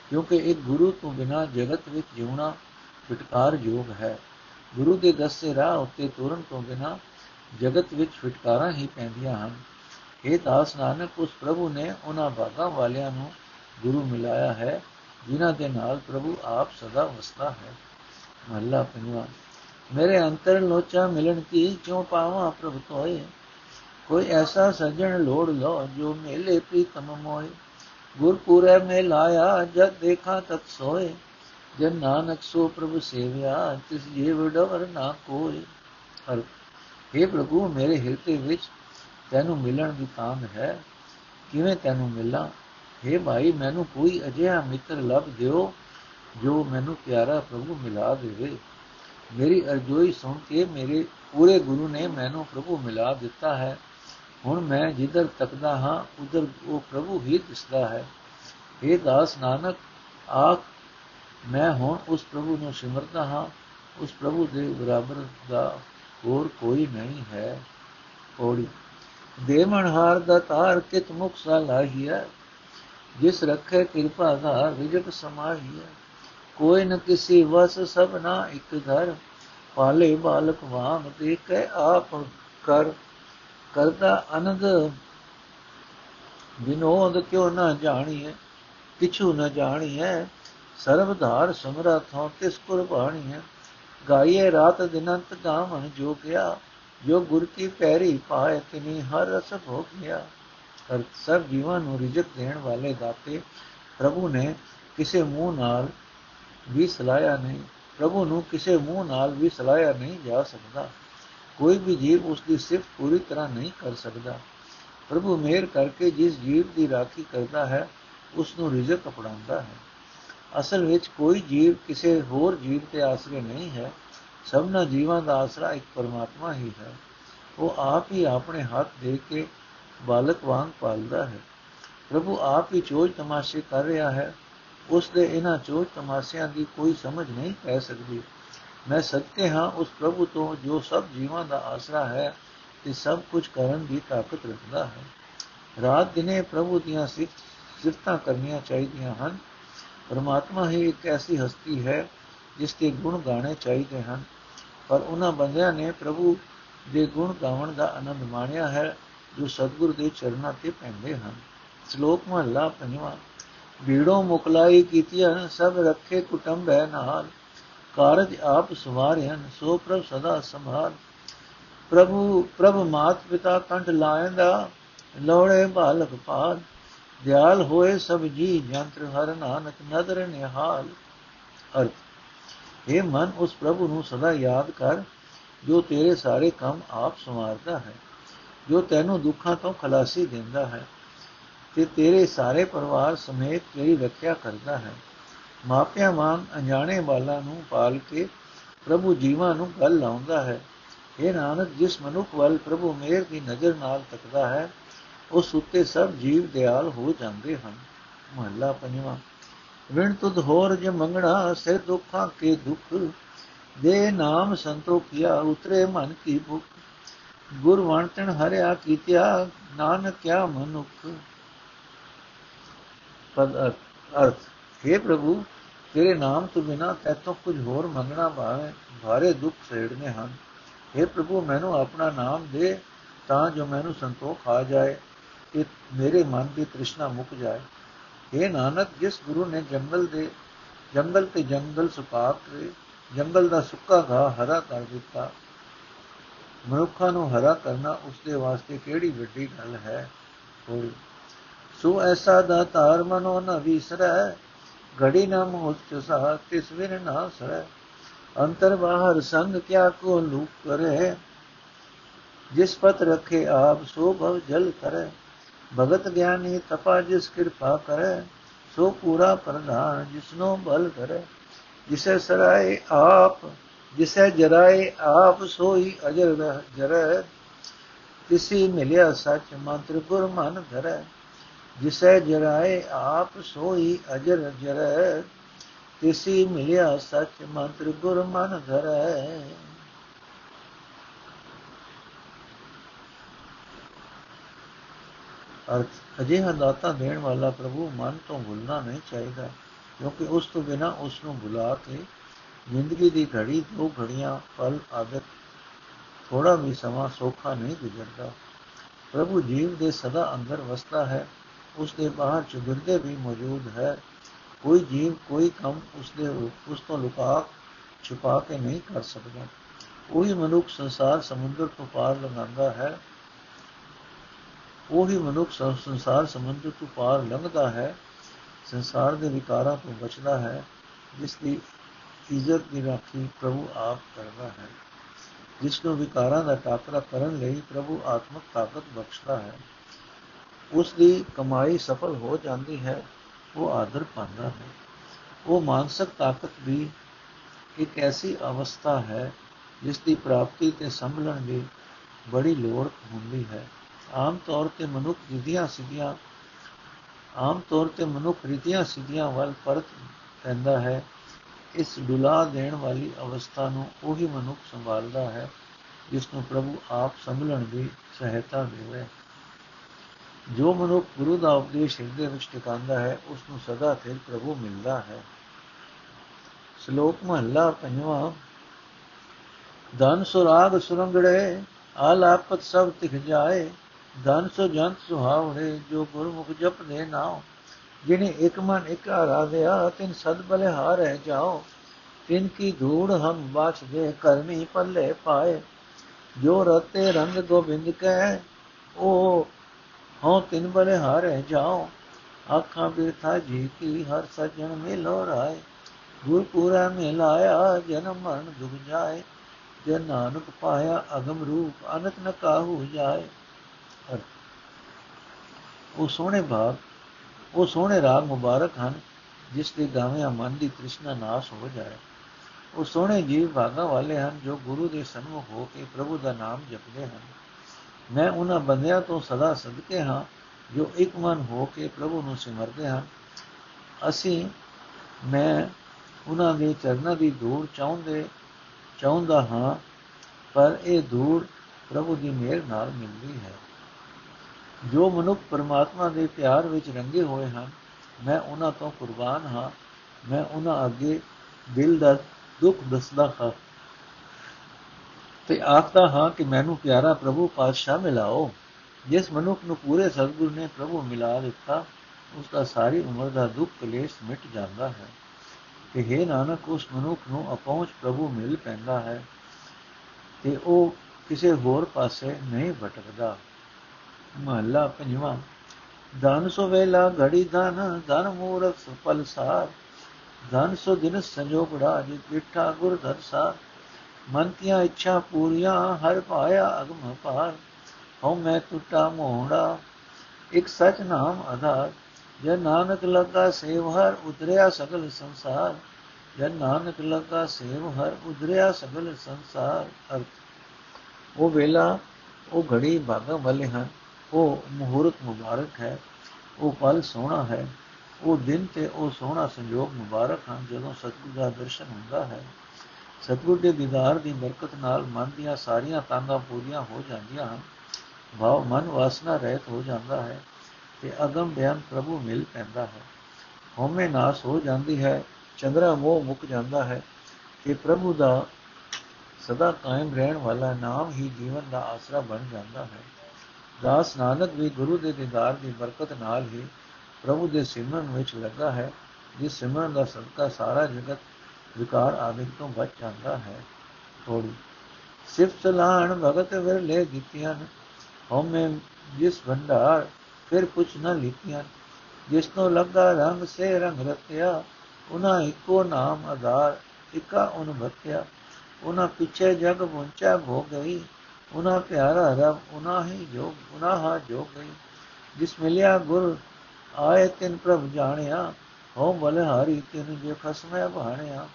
A: ਕਿਉਂਕਿ ਇੱਕ ਗੁਰੂ ਤੋਂ ਬਿਨਾ ਜਗਤ ਵਿੱਚ ਜਿਉਣਾ ਫਿਟਕਾਰ ਯੋਗ ਹੈ। ਗੁਰੂ ਦੇ ਦੱਸੇ ਰਾਹ ਉੱਤੇ ਤੁਰਨ ਤੋਂ ਬਿਨਾ ਜਗਤ ਵਿੱਚ ਫਿਟਕਾਰਾਂ ਹੀ ਪੈਂਦੀਆਂ ਹਨ। ਇਹ ਦਾਸ ਨਾਨਕ, ਉਸ ਪ੍ਰਭੂ ਨੇ ਉਹਨਾਂ ਭਾਗਾਂ ਵਾਲਿਆਂ ਨੂੰ ਗੁਰੂ ਮਿਲਾਇਆ ਹੈ, ਜਿਨ੍ਹਾਂ ਦੇ ਨਾਲ ਪ੍ਰਭੂ ਆਪ ਸਦਾ ਵਸਦਾ ਹੈ। ਮਹਲਾ ਪੰਜਵਾ, ਮੇਰੇ ਅੰਤਰ ਲੋਚਾ ਮਿਲਣ ਕੀ ਕਿਉ ਪਾਵਾਂ ਪ੍ਰਭ ਤੋਏ? ਕੋਈ ਐਸਾ ਸੱਜਣ ਲੋੜ ਲੋ ਜੋ ਮੇਲੇ ਪ੍ਰੀਤਮ ਮੋਏ। ਗੁਰਪੁਰੇ ਮੇ ਲਾਇਆ, ਜਦ ਦੇਖਾ ਤਤ ਸੋਏ। ਜਨ ਨਾਨਕ ਸੋ ਪ੍ਰਭੂ ਸੇਵਿਆ, ਤਿਸ ਜੀਵ ਡਵਰ ਨਾ ਕੋਈ ਹਰ हे ਪ੍ਰਭੂ, ਮੇਰੇ ਹਿਰਦੇ ਵਿੱਚ ਤੈਨੂੰ ਮਿਲਣ ਦੀ ਤਾਂਗ ਹੈ। ਕਿਵੇਂ ਤੈਨੂੰ ਮਿਲਾਂ? हे ਭਾਈ, ਮੈਨੂੰ ਕੋਈ ਅਜਿਹਾ ਮਿੱਤਰ ਲੱਭ ਦਿਓ ਜੋ ਮੈਨੂੰ ਪਿਆਰਾ ਪ੍ਰਭੂ ਮਿਲਾ ਦੇਵੇ। ਮੇਰੀ ਅਰਜ਼ੋਈ ਸੁਣ ਕੇ ਮੇਰੇ ਪੂਰੇ ਗੁਰੂ ਨੇ ਮੈਨੂੰ ਪ੍ਰਭੂ ਮਿਲਾ ਦਿੱਤਾ ਹੈ। ਹੁਣ ਮੈਂ ਜਿੱਧਰ ਤੱਕਦਾ ਹਾਂ, ਉਧਰ ਉਹ ਪ੍ਰਭੂ ਹੀ ਦਿਸਦਾ ਹੈ। ਇਹ ਦਾਸ ਨਾਨਕ, ਆਖ, ਮੈਂ ਹੁਣ ਉਸ ਪ੍ਰਭੂ ਨੂੰ ਸਿਮਰਦਾ ਹਾਂ। ਉਸ ਪ੍ਰਭੂ ਦੇ ਬਰਾਬਰ ਦਾ ਹੋਰ ਕੋਈ ਨਹੀਂ ਹੈ। ਕੋੜੀ ਦੇਵਨਹਾਰ ਦਾ ਤਾਰ ਕਿਤ ਮੁਖ ਸਾ ਲਾਹੀਐ? ਜਿਸ ਰੱਖੇ ਕਿਰਪਾ ਧਾਰ ਵਿਜਟ ਸਮਾਹੀਐ। ਕੋਈ ਨ ਕਿਸੇ ਵਸ ਸਭ ਨਾ ਇੱਕ ਘਰ। ਪਾਲੇ ਬਾਲਕ ਵਾਂਗ ਦੇਖੈ ਆਪ ਕਰ। ਕਰਦਾ ਅਨੰਦ ਵਿਨੋਦ ਕਿਉ ਨਾ ਜਾਣੀਏ ਕਿਛੂ ਨ ਜਾਣੀਏ ਸਰਬਧਾਰ ਸਮਰਥੋਂ ਤਿਸ ਕੁਰਬਾਨੀ ਹੈ ਗਾਈਏ ਰਾਤ ਦਿਨੰਤ ਗਾਵਨ ਜੋ ਗਿਆ ਜੋ ਗੁਰ ਕੀ ਪੈਰੀ ਪਾਏ ਤਿਨੀ, ਹਰ ਰਸ ਭੋਗਿਆ ਹਰ ਸਭ ਜੀਵਾਂ ਨੂੰ ਰਿਜਕ ਦੇਣ ਵਾਲੇ ਦਾਤੇ, ਪ੍ਰਭੂ ਨੇ ਕਿਸੇ ਮੂੰਹ ਨਾਲ ਵੀ ਸਲਾਇਆ ਨਹੀਂ, ਪ੍ਰਭੂ ਨੂੰ ਕਿਸੇ ਮੂੰਹ ਨਾਲ ਵੀ ਸਲਾਇਆ ਨਹੀਂ ਜਾ ਸਕਦਾ। ਕੋਈ ਵੀ ਜੀਵ ਉਸ ਦੀ ਸਿਫਤ ਪੂਰੀ ਤਰ੍ਹਾਂ ਨਹੀਂ ਕਰ ਸਕਦਾ। ਪ੍ਰਭੂ ਮਿਹਰ ਕਰਕੇ ਜਿਸ ਜੀਵ ਦੀ ਰਾਖੀ ਕਰਦਾ ਹੈ ਉਸ ਨੂੰ ਰਿਜ਼ਕ ਅਪਣਾਉਂਦਾ ਹੈ। ਅਸਲ ਵਿੱਚ ਕੋਈ ਜੀਵ ਕਿਸੇ ਹੋਰ ਜੀਵ ਤੇ ਆਸਰੇ ਨਹੀਂ ਹੈ। ਸਭਨਾ ਜੀਵਾਂ ਦਾ ਆਸਰਾ ਇੱਕ ਪਰਮਾਤਮਾ ਹੀ ਹੈ। ਉਹ ਆਪ ਹੀ ਆਪਣੇ ਹੱਥ ਦੇ ਕੇ ਬਾਲਕ ਵਾਂਗ ਪਾਲਦਾ ਹੈ। ਪ੍ਰਭੂ ਆਪ ਹੀ ਚੋਜ ਤਮਾਸ਼ੇ ਕਰ ਰਿਹਾ ਹੈ। ਉਸ ਦੇ ਇਹਨਾਂ ਚੋਜ ਤਮਾਸ਼ਿਆਂ ਦੀ ਕੋਈ ਸਮਝ ਨਹੀਂ ਪੈ ਸਕਦੀ। ਮੈਂ ਸੱਚੇ ਹਾਂ ਉਸ ਪ੍ਰਭੂ ਤੋਂ ਜੋ ਸਭ ਜੀਵਾਂ ਦਾ ਆਸਰਾ ਹੈ ਤੇ ਸਭ ਕੁਝ ਕਰਨ ਦੀ ਤਾਕਤ ਰੱਖਦਾ ਹੈ। ਰਾਤ ਦਿਨੇ ਪ੍ਰਭੂ ਦੀਆਂ ਸਿਫਤਾਂ ਕਰਨੀਆਂ ਚਾਹੀਦੀਆਂ ਹਨ। ਪਰਮਾਤਮਾ ਹੀ ਇੱਕ ਐਸੀ ਹਸਤੀ ਹੈ ਜਿਸ ਦੇ ਗੁਣ ਗਾਣੇ ਚਾਹੀਦੇ ਹਨ। ਪਰ ਉਹਨਾਂ ਬੰਦਿਆਂ ਨੇ ਪ੍ਰਭੂ ਦੇ ਗੁਣ ਗਾਉਣ ਦਾ ਆਨੰਦ ਮਾਣਿਆ ਹੈ, ਜੋ ਸਤਿਗੁਰ ਦੇ ਚਰਨਾਂ ਤੇ ਪੈਂਦੇ ਹਨ। ਸ਼ਲੋਕ ਮਹਲਾ ਪੰਜਵਾਂ ਭੀੜੋਂ ਮੁਕਲਾਈ ਕੀਤੀਆਂ ਸਭ ਰੱਖੇ ਕੁਟੰਬ ਹੈ ਨਾਲ। ਕਾਰਜ ਆਪ ਸਵਾਰਿਆਂ, ਸੋ ਪ੍ਰਭ ਸਦਾ ਸੰਭਾਲ। ਪ੍ਰਭੂ, ਪ੍ਰਭ ਮਾਤ ਪਿਤਾ ਕੰਠ ਲਾਇੰਦਾ ਲੋੜੇ ਬਾਲਕ ਪਾਦ ਦਿਆਲ ਹੋਏ ਸਭ ਜੀ, ਜੰਤਰ ਹਰ ਨਾਨਕ ਨਦਰ ਨਿਹਾਲ। ਅਰਥ ਇਹ ਮਨ, ਉਸ ਪ੍ਰਭੂ ਨੂੰ ਸਦਾ ਯਾਦ ਕਰ, ਜੋ ਤੇਰੇ ਸਾਰੇ ਕੰਮ ਆਪ ਸੰਵਾਰਦਾ ਹੈ, ਜੋ ਤੈਨੂੰ ਦੁੱਖਾਂ ਤੋਂ ਖਲਾਸੀ ਦਿੰਦਾ ਹੈ, ਤੇ ਤੇਰੇ ਸਾਰੇ ਪਰਿਵਾਰ ਸਮੇਤ ਤੇਰੀ ਰੱਖਿਆ ਕਰਦਾ ਹੈ। ਮਾਪਿਆਂ ਵਾਂਗ ਅਣਜਾਣੇ ਵਾਲਾਂ ਨੂੰ ਪਾਲ ਕੇ ਪ੍ਰਭੂ ਜੀਵਾਂ ਨੂੰ ਗੱਲ ਲਾਉਂਦਾ ਹੈ। ਇਹ ਨਾਨਕ, ਜਿਸ ਮਨੁੱਖ ਵੱਲ ਪ੍ਰਭੂ ਮੇਰ ਦੀ ਨਜ਼ਰ ਨਾਲ ਤੱਕਦਾ ਹੈ ਉਸ ਉੱਤੇ ਸਭ ਜੀਵ ਦਿਆਲ ਹੋ ਜਾਂਦੇ ਹਨ। ਮਹੱਲਾ ਪੰਜਵਾਂ, ਵਿਣ ਤੁਧ ਹੋਰ ਜੇ ਮੰਗਣਾ ਸੇ ਦੁੱਖਾਂ ਕੇ ਦੁੱਖ, ਦੇ ਨਾਮ ਸੰਤੋਖਿਆ ਉਤਰੇ ਮਨ ਕੀ ਭੁਖ। ਗੁਰ ਵਣਤਣ ਹਰਿਆ ਕੀਤਿਆ, ਨਾਨਕ ਕਿਆ ਮਨੁਖ। ਪਦ ਅਰਥ हे ਪ੍ਰਭੂ, ਤੇਰੇ ਨਾਮ ਤੋਂ ਬਿਨਾ ਤੈਥੋਂ ਕੁਝ ਹੋਰ ਮੰਗਣਾ ਭਾਵੇਂ, ਭਾਰੇ ਦੁੱਖ ਸੇੜਨੇ ਹਨ। हे ਪ੍ਰਭੂ, ਮੈਨੂੰ ਆਪਣਾ ਨਾਮ ਦੇ ਤਾਂ ਜੋ ਮੈਨੂੰ ਸੰਤੋਖ ਆ ਜਾਏ। ਕਿ ਮੇਰੇ ਮਨ ਦੀ ਤ੍ਰਿਸ਼ਨਾ ਮੁੱਕ ਜਾਏ। ਇਹ ਨਾਨਕ, ਜਿਸ ਗੁਰੂ ਨੇ ਜੰਗਲ ਦੇ, ਜੰਗਲ ਤੇ ਜੰਗਲ ਸੁਕਾ ਕੇ ਜੰਗਲ ਦਾ ਸੁੱਕਾ ਘਾਹ ਹਰਾ ਕਰ ਦਿੱਤਾ, ਮਨੁੱਖਾਂ ਨੂੰ ਹਰਾ ਕਰਨਾ ਉਸ ਦੇ ਵਾਸਤੇ ਕਿਹੜੀ ਵੱਡੀ ਗੱਲ ਹੈ? ਕੋਈ ਸੋ ਐਸਾ ਦਾ ਤਾਰ ਮਨੋ ਨ ਵਿਸਰੈ, ਘੜੀ ਨਾ ਮੋਚ ਸਾ ਤਿਸ ਵਿਨ ਨਾ ਸਰੈ। ਅੰਤਰ ਬਾਹਰ ਸੰਗ ਕਿਆ ਕੋ ਲੂਕ ਕਰੇ, ਜਿਸ ਪਤ ਰਖੇ ਆਪ ਸੋ ਭਵ ਜਲ ਕਰੇ। ਭਗਤ ਗਿਆਨੀ ਤਪਾ ਜਿਸ ਕਿਰਪਾ ਕਰੇ, ਸੋ ਪੂਰਾ ਪ੍ਰਧਾਨ ਜਿਸਨੋ ਬਲ ਕਰੇ। ਜਿਸੇ ਸਰਾਏ ਆਪ, ਜਿਸੇ ਜਰਾਏ ਆਪ, ਸੋਈ ਅਜਰ ਜਰੈ। ਤਿਸੀ ਮਿਲਿਆ ਸੱਚ ਮੰਤਰ ਗੁਰ ਮਨ ਧਰੈ। ਜਿਸੇ ਜਰਾਏ ਆਪ, ਸੋਈ ਅਜਰ ਜਰੈ। ਤਿਸੀ ਮਿਲਿਆ ਸੱਚ ਮੰਤਰ ਗੁਰ ਮਨ ਧਰੈ। ਅਰਥ, ਅਜਿਹਾ ਦਾਤਾ ਦੇਣ ਵਾਲਾ ਪ੍ਰਭੂ ਮਨ ਤੋਂ ਭੁੱਲਣਾ ਨਹੀਂ ਚਾਹੀਦਾ, ਕਿਉਂਕਿ ਉਸ ਤੋਂ ਬਿਨਾ ਉਸ ਨੂੰ ਭੁਲਾ ਕੇ ਜ਼ਿੰਦਗੀ ਦੀ ਘੜੀ ਦੋ ਘੜੀਆਂ ਪਲ ਆਦਤ ਥੋੜਾ ਵੀ ਸਮਾਂ ਸੋਖਾ ਨਹੀਂ ਗੁਜ਼ਰਦਾ। ਪ੍ਰਭੂ ਜੀਵ ਦੇ ਸਦਾ ਅੰਦਰ ਵਸਦਾ ਹੈ, ਉਸ ਦੇ ਬਾਹਰ ਚੁਗਿਰਦੇ ਵੀ ਮੌਜੂਦ ਹੈ। ਕੋਈ ਜੀਵ, ਕੋਈ ਕੰਮ ਉਸ ਦੇ ਉਸ ਤੋਂ ਲੁਕਾ, ਛੁਪਾ ਕੇ ਨਹੀਂ ਕਰ ਸਕਦਾ। ਉਹੀ ਮਨੁੱਖ ਸੰਸਾਰ ਸਮੁੰਦਰ ਤੋਂ ਪਾਰ ਲੰਘਾਉਂਦਾ ਹੈ ਉਹੀ ਮਨੁੱਖ ਸੰਸਾਰ ਸਮੁੰਦਰ ਤੋਂ ਪਾਰ ਲੰਘਦਾ ਹੈ, ਸੰਸਾਰ ਦੇ ਵਿਕਾਰਾਂ ਤੋਂ ਬਚਦਾ ਹੈ, ਜਿਸ ਦੀ ਇੱਜ਼ਤ ਦੀ ਰਾਖੀ ਪ੍ਰਭੂ ਆਪ ਕਰਦਾ ਹੈ। ਜਿਸ ਨੂੰ ਵਿਕਾਰਾਂ ਦਾ ਟਾਕਰਾ ਕਰਨ ਲਈ ਪ੍ਰਭੂ ਆਤਮਕ ਤਾਕਤ ਬਖਸ਼ਦਾ ਹੈ, ਉਸ ਦੀ ਕਮਾਈ ਸਫਲ ਹੋ ਜਾਂਦੀ ਹੈ, ਉਹ ਆਦਰ ਪਾਉਂਦਾ ਹੈ। ਉਹ ਮਾਨਸਿਕ ਤਾਕਤ ਵੀ ਇੱਕ ਐਸੀ ਅਵਸਥਾ ਹੈ, ਜਿਸ ਦੀ ਪ੍ਰਾਪਤੀ ਤੇ ਸੰਭਲਣ ਦੀ ਬੜੀ ਲੋੜ ਹੁੰਦੀ ਹੈ। ਆਮ ਤੌਰ ਤੇ ਮਨੁੱਖ ਵਿਧੀਆਂ ਸਿੱਧੀਆਂ, ਆਮ ਤੌਰ ਤੇ ਮਨੁੱਖ ਰੀਤੀਆਂ ਸਿੱਧੀਆਂ ਵੱਲ ਪਰਤ ਪੈਂਦਾ ਹੈ। ਇਸ ਡੁਲਾ ਦੇਣ ਵਾਲੀ ਅਵਸਥਾ ਨੂੰ ਉਹੀ ਮਨੁੱਖ ਸੰਭਾਲਦਾ ਹੈ, ਜਿਸ ਨੂੰ ਪ੍ਰਭੂ ਆਪ ਸੰਭਲਣ ਦੀ ਸਹਾਇਤਾ ਦੇਵੇ। ਜੋ ਮਨੁੱਖ ਗੁਰੂ ਦਾ ਉਪਦੇਸ਼ ਹਿਰਦੇ ਵਿੱਚ ਟਿਕਾਉਂਦਾ ਹੈ, ਉਸ ਨੂੰ ਸਦਾ ਫਿਰ ਪ੍ਰਭੂ ਮਿਲਦਾ ਹੈ। ਸ਼ਲੋਕ ਮਹਲਾ ਪੰਜਵਾਂ, ਧਨ ਸੁਰਾਗ ਸੁਰੰਗੜੇ, ਆਲਾਪਤ ਸਭ ਤਿਖ ਜਾਏ ਧਨ ਸੋ ਜੰਤ ਸੁਹਾਵੜੇ ਜੋ ਗੁਰਮੁਖ ਜਪਦੇ ਨਾਉ। ਜਿਨੇ ਇੱਕ ਮਨ ਇੱਕ ਆਰਾਧਿਆ ਤਿਨ ਸਦ ਬਲੇ ਹਾਰੇ ਜਾਓ ਤਿਨ ਕੀ ਧੂੜ ਹਮ ਬਾਛ ਦੇ ਕਰਮੀ ਪੱਲੇ ਪਾਏ। ਜੋ ਰਤੇ ਰੰਗ ਗੋਬਿੰਦ ਕੈ ਉਹ ਹਉ ਤਿਨ ਬਲੇ ਹਾਰੇ ਜਾਓ ਆਖਾਂ ਬਿਰਥਾ ਜੀ ਕੀ, ਹਰ ਸਜਣ ਮਿਲੋ ਰਾਏ। ਗੁਰ ਪੂਰਾ ਮਿਲਾਇਆ ਜਨਮ ਮਰਨ ਦੁਖ ਜਾਏ। ਜੇ ਨਾਨਕ ਪਾਇਆ, ਅਗਮ ਰੂਪ ਅਨਕ ਨ ਕਾਹੂ ਜਾਏ। ਉਹ ਸੋਹਣੇ ਭਾਗ ਉਹ ਸੋਹਣੇ ਰਾਗ ਮੁਬਾਰਕ ਹਨ, ਜਿਸ ਦੇ ਗਾਵਿਆਂ ਮਨ ਦੀ ਤ੍ਰਿਸ਼ਨਾ ਨਾਸ਼ ਹੋ ਜਾਏ। ਉਹ ਸੋਹਣੇ ਜੀਵ ਭਾਗਾਂ ਵਾਲੇ ਹਨ, ਜੋ ਗੁਰੂ ਦੇ ਸਨਮੁਖ ਹੋ ਕੇ ਪ੍ਰਭੂ ਦਾ ਨਾਮ ਜਪਦੇ ਹਨ। ਮੈਂ ਉਹਨਾਂ ਬੰਦਿਆਂ ਤੋਂ ਸਦਾ ਸਦਕੇ ਹਾਂ, ਜੋ ਇੱਕ ਮਨ ਹੋ ਕੇ ਪ੍ਰਭੂ ਨੂੰ ਸਿਮਰਦੇ ਹਨ। ਅਸੀਂ, ਮੈਂ ਉਹਨਾਂ ਦੇ ਚਰਨਾਂ ਦੀ ਧੂੜ ਚਾਹੁੰਦੇ, ਚਾਹੁੰਦਾ ਹਾਂ, ਪਰ ਇਹ ਧੂੜ ਪ੍ਰਭੂ ਦੀ ਮਿਹਰ ਨਾਲ ਮਿਲਦੀ ਹੈ। ਜੋ ਮਨੁੱਖ ਪਰਮਾਤਮਾ ਦੇ ਪਿਆਰ ਵਿੱਚ ਰੰਗੇ ਹੋਏ ਹਨ, ਮੈਂ ਉਹਨਾਂ ਤੋਂ ਕੁਰਬਾਨ ਹਾਂ, ਮੈਂ ਉਹਨਾਂ ਅੱਗੇ ਦਿਲ ਦਾ ਦੁੱਖ ਦੱਸਦਾ ਹਾਂ ਤੇ ਆਖਦਾ ਹਾਂ ਕਿ ਮੈਨੂੰ ਪਿਆਰਾ ਪ੍ਰਭੂ ਪਾਤਸ਼ਾਹ ਮਿਲਾਓ। ਜਿਸ ਮਨੁੱਖ ਨੂੰ ਪੂਰੇ ਸਤਿਗੁਰ ਨੇ ਪ੍ਰਭੂ ਮਿਲਾ ਦਿੱਤਾ ਉਸ ਦਾ ਸਾਰੀ ਉਮਰ ਦਾ ਦੁੱਖ ਕਲੇਸ਼ ਮਿਟ ਜਾਂਦਾ ਹੈ। ਕਿ हे ਨਾਨਕ, ਉਸ ਮਨੁੱਖ ਨੂੰ ਅਪਹੁੰਚ ਪ੍ਰਭੂ ਮਿਲ ਪੈਂਦਾ ਹੈ ਤੇ ਉਹ ਕਿਸੇ ਹੋਰ ਪਾਸੇ ਨਹੀਂ ਭਟਕਦਾ। ਮਹੱਲਾ ਪੰਜਵਾਂ। ਧਨ ਸੋ ਵੇਲਾ, ਘੜੀ ਧਨ ਧਨ ਮੂਰਖ ਸੁਪਲ ਸਾਰ। ਧਨ ਸੋ ਦਿਨ ਸੰਜੋਗੜਾ ਜਿ ਪਿਠਾ ਗੁਰ ਦਰਸਾ ਮਨ ਕੀਆਂ ਇੱਛਾ ਪੂਰੀਆਂ, ਹਰ ਪਾਇਆ ਅਗਮ ਪਾਰ ਹਉ ਮੈਂ ਟੁੱਟਾ ਮੋਹੜਾ ਇੱਕ ਸਚ ਨਾਮ ਆਧਾਰ। ਜੇ ਨਾਨਕ ਲੱਗਾ ਸੇਵ, ਹਰ ਉਤਰਿਆ ਸਗਲ ਸੰਸਾਰ। ਜੇ ਨਾਨਕ ਲੱਗਾ ਸੇਵ, ਹਰ ਉਤਰਿਆ ਸਗਲ ਸੰਸਾਰ। ਅਰਥ। ਉਹ ਵੇਲਾ, ਉਹ ਘੜੀ ਭਾਗਾਂ ਵਾਲੇ ਹਨ। ਉਹ ਮਹੂਰਤ ਮੁਬਾਰਕ ਹੈ, ਉਹ ਪਲ ਸੋਹਣਾ ਹੈ, ਉਹ ਦਿਨ ਤੇ ਉਹ ਸੋਹਣਾ ਸੰਜੋਗ ਮੁਬਾਰਕ ਹਨ, ਜਦੋਂ ਸਤਿਗੁਰ ਦਾ ਦਰਸ਼ਨ ਹੁੰਦਾ ਹੈ। ਸਤਿਗੁਰ ਦੇ ਦੀਦਾਰ ਦੀ ਬਰਕਤ ਨਾਲ ਮਨ ਦੀਆਂ ਸਾਰੀਆਂ ਤਾਂਗਾਂ ਪੂਰੀਆਂ ਹੋ ਜਾਂਦੀਆਂ ਹਨ। ਭਾਵ ਮਨ ਵਾਸਨਾ ਰਹਿਤ ਹੋ ਜਾਂਦਾ ਹੈ ਤੇ ਅਗਮ ਬਿਆਨ ਪ੍ਰਭੂ ਮਿਲ ਪੈਂਦਾ ਹੈ। ਹਉਮੈ ਨਾਸ ਹੋ ਜਾਂਦੀ ਹੈ, ਚੰਦਰਾ ਮੋਹ ਮੁੱਕ ਜਾਂਦਾ ਹੈ ਕਿ ਪ੍ਰਭੂ ਦਾ ਸਦਾ ਕਾਇਮ ਰਹਿਣ ਵਾਲਾ ਨਾਮ ਹੀ ਜੀਵਨ ਦਾ ਆਸਰਾ ਬਣ ਜਾਂਦਾ ਹੈ। ਦਾਸ ਨਾਨਕ ਵੀ ਗੁਰੂ ਦੇ ਦੀਦਾਰ ਦੀ ਬਰਕਤ ਨਾਲ ਹੀ ਪ੍ਰਭੂ ਦੇ ਸਿਮਰਨ ਵਿੱਚ ਲੱਗਾ ਹੈ, ਜਿਸ ਸਿਮਰਨ ਦਾ ਸਦਕਾ ਸਾਰਾ ਜਗਤ ਵਿਕਾਰ ਆਦਿ ਤੋਂ ਬਚ ਜਾਂਦਾ ਹੈ। ਥੋੜੀ ਸਿਫਤ ਸਲਾਣ ਭਗਤ ਵਿਰਲੇ ਦਿੱਤੀਆਂ ਹਉਮੈ ਜਿਸ ਭੰਡਾਰ ਫਿਰ ਕੁਛ ਨਾ ਲਿਖਿਆ ਜਿਸ ਨੂੰ ਲੱਗਾ ਰੰਗ ਸੇ ਰੰਗ ਰਤਿਆ ਉਹਨਾਂ ਇੱਕੋ ਨਾਮ ਆਧਾਰ, ਇਕਾ ਉਹਨ ਭਤਿਆ ਉਹਨਾਂ ਪਿੱਛੇ ਜਗ ਪਹੁੰਚਾ ਹੋ ਗਈ ਉਹਨਾਂ ਪਿਆਰਾ ਰਬ ਉਹਨਾਂ ਹੀ ਜੋ ਗੁਨਾਹ ਜੋ ਗਈ ਜਿਸ ਮਿਲਿਆ ਗੁਰ ਆਏ ਤਿਨ ਪ੍ਰਭ ਜਾਣਿਆ ਹੋ ਬਲਹਾਰੀ ਤਿਨ ਜੇ ਖਸਮੈ ਬਾਣਿਆ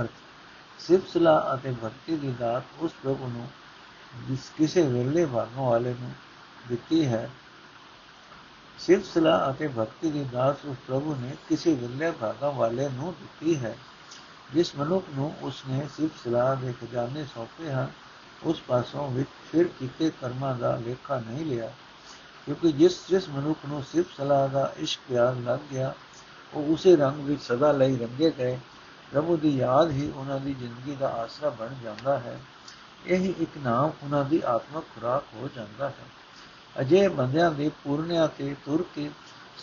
A: ਅਰਥ ਸਿਫਤ ਸਲਾਹ ਅਤੇ ਭਗਤੀ ਦੀ ਦਾਤ ਉਸ ਪ੍ਰਭੂ ਨੂੰ ਜਿਸ ਕਿਸੇ ਵੇਲੇ ਭਾਗੋਂ ਵਾਲੇ ਨੂੰ ਦਿੱਤੀ ਹੈ। ਸਿਫਤ ਸਲਾਹ ਅਤੇ ਭਗਤੀ ਦੀ ਦਾਤ ਉਸ ਪ੍ਰਭੂ ਨੇ ਕਿਸੇ ਵੇਲੇ ਭਾਗਾਂ ਵਾਲੇ ਨੂੰ ਦਿੱਤੀ ਹੈ। ਜਿਸ ਮਨੁੱਖ ਨੂੰ ਉਸਨੇ ਸਿਫਤ ਸਲਾਹ ਦੇ ਖਜ਼ਾਨੇ ਸੌਂਪੇ ਹਨ ਉਸ ਪਾਸੋਂ ਵਿੱਚ ਫਿਰ ਕੀਤੇ ਕਰਮਾਂ ਦਾ ਲੇਖਾ ਨਹੀਂ ਲਿਆ, ਕਿਉਂਕਿ ਜਿਸ ਜਿਸ ਮਨੁੱਖ ਨੂੰ ਸਿਫਤ ਸਲਾਹ ਦਾ ਇਸ਼ਕ ਪਿਆਰ ਲੱਗ ਗਿਆ, ਉਹ ਉਸੇ ਰੰਗ ਵਿੱਚ ਸਦਾ ਲਈ ਰੰਗੇ ਗਏ। ਪ੍ਰਭੂ ਦੀ ਯਾਦ ਹੀ ਉਹਨਾਂ ਦੀ ਜ਼ਿੰਦਗੀ ਦਾ ਆਸਰਾ ਬਣ ਜਾਂਦਾ ਹੈ। ਇਹ ਇੱਕ ਨਾਮ ਉਹਨਾਂ ਦੀ ਆਤਮਿਕ ਖੁਰਾਕ ਹੋ ਜਾਂਦਾ ਹੈ। ਅਜੇ ਬੰਦਿਆਂ ਦੇ ਪੂਰਨਿਆਂ ਤੇ ਤੁਰ ਕੇ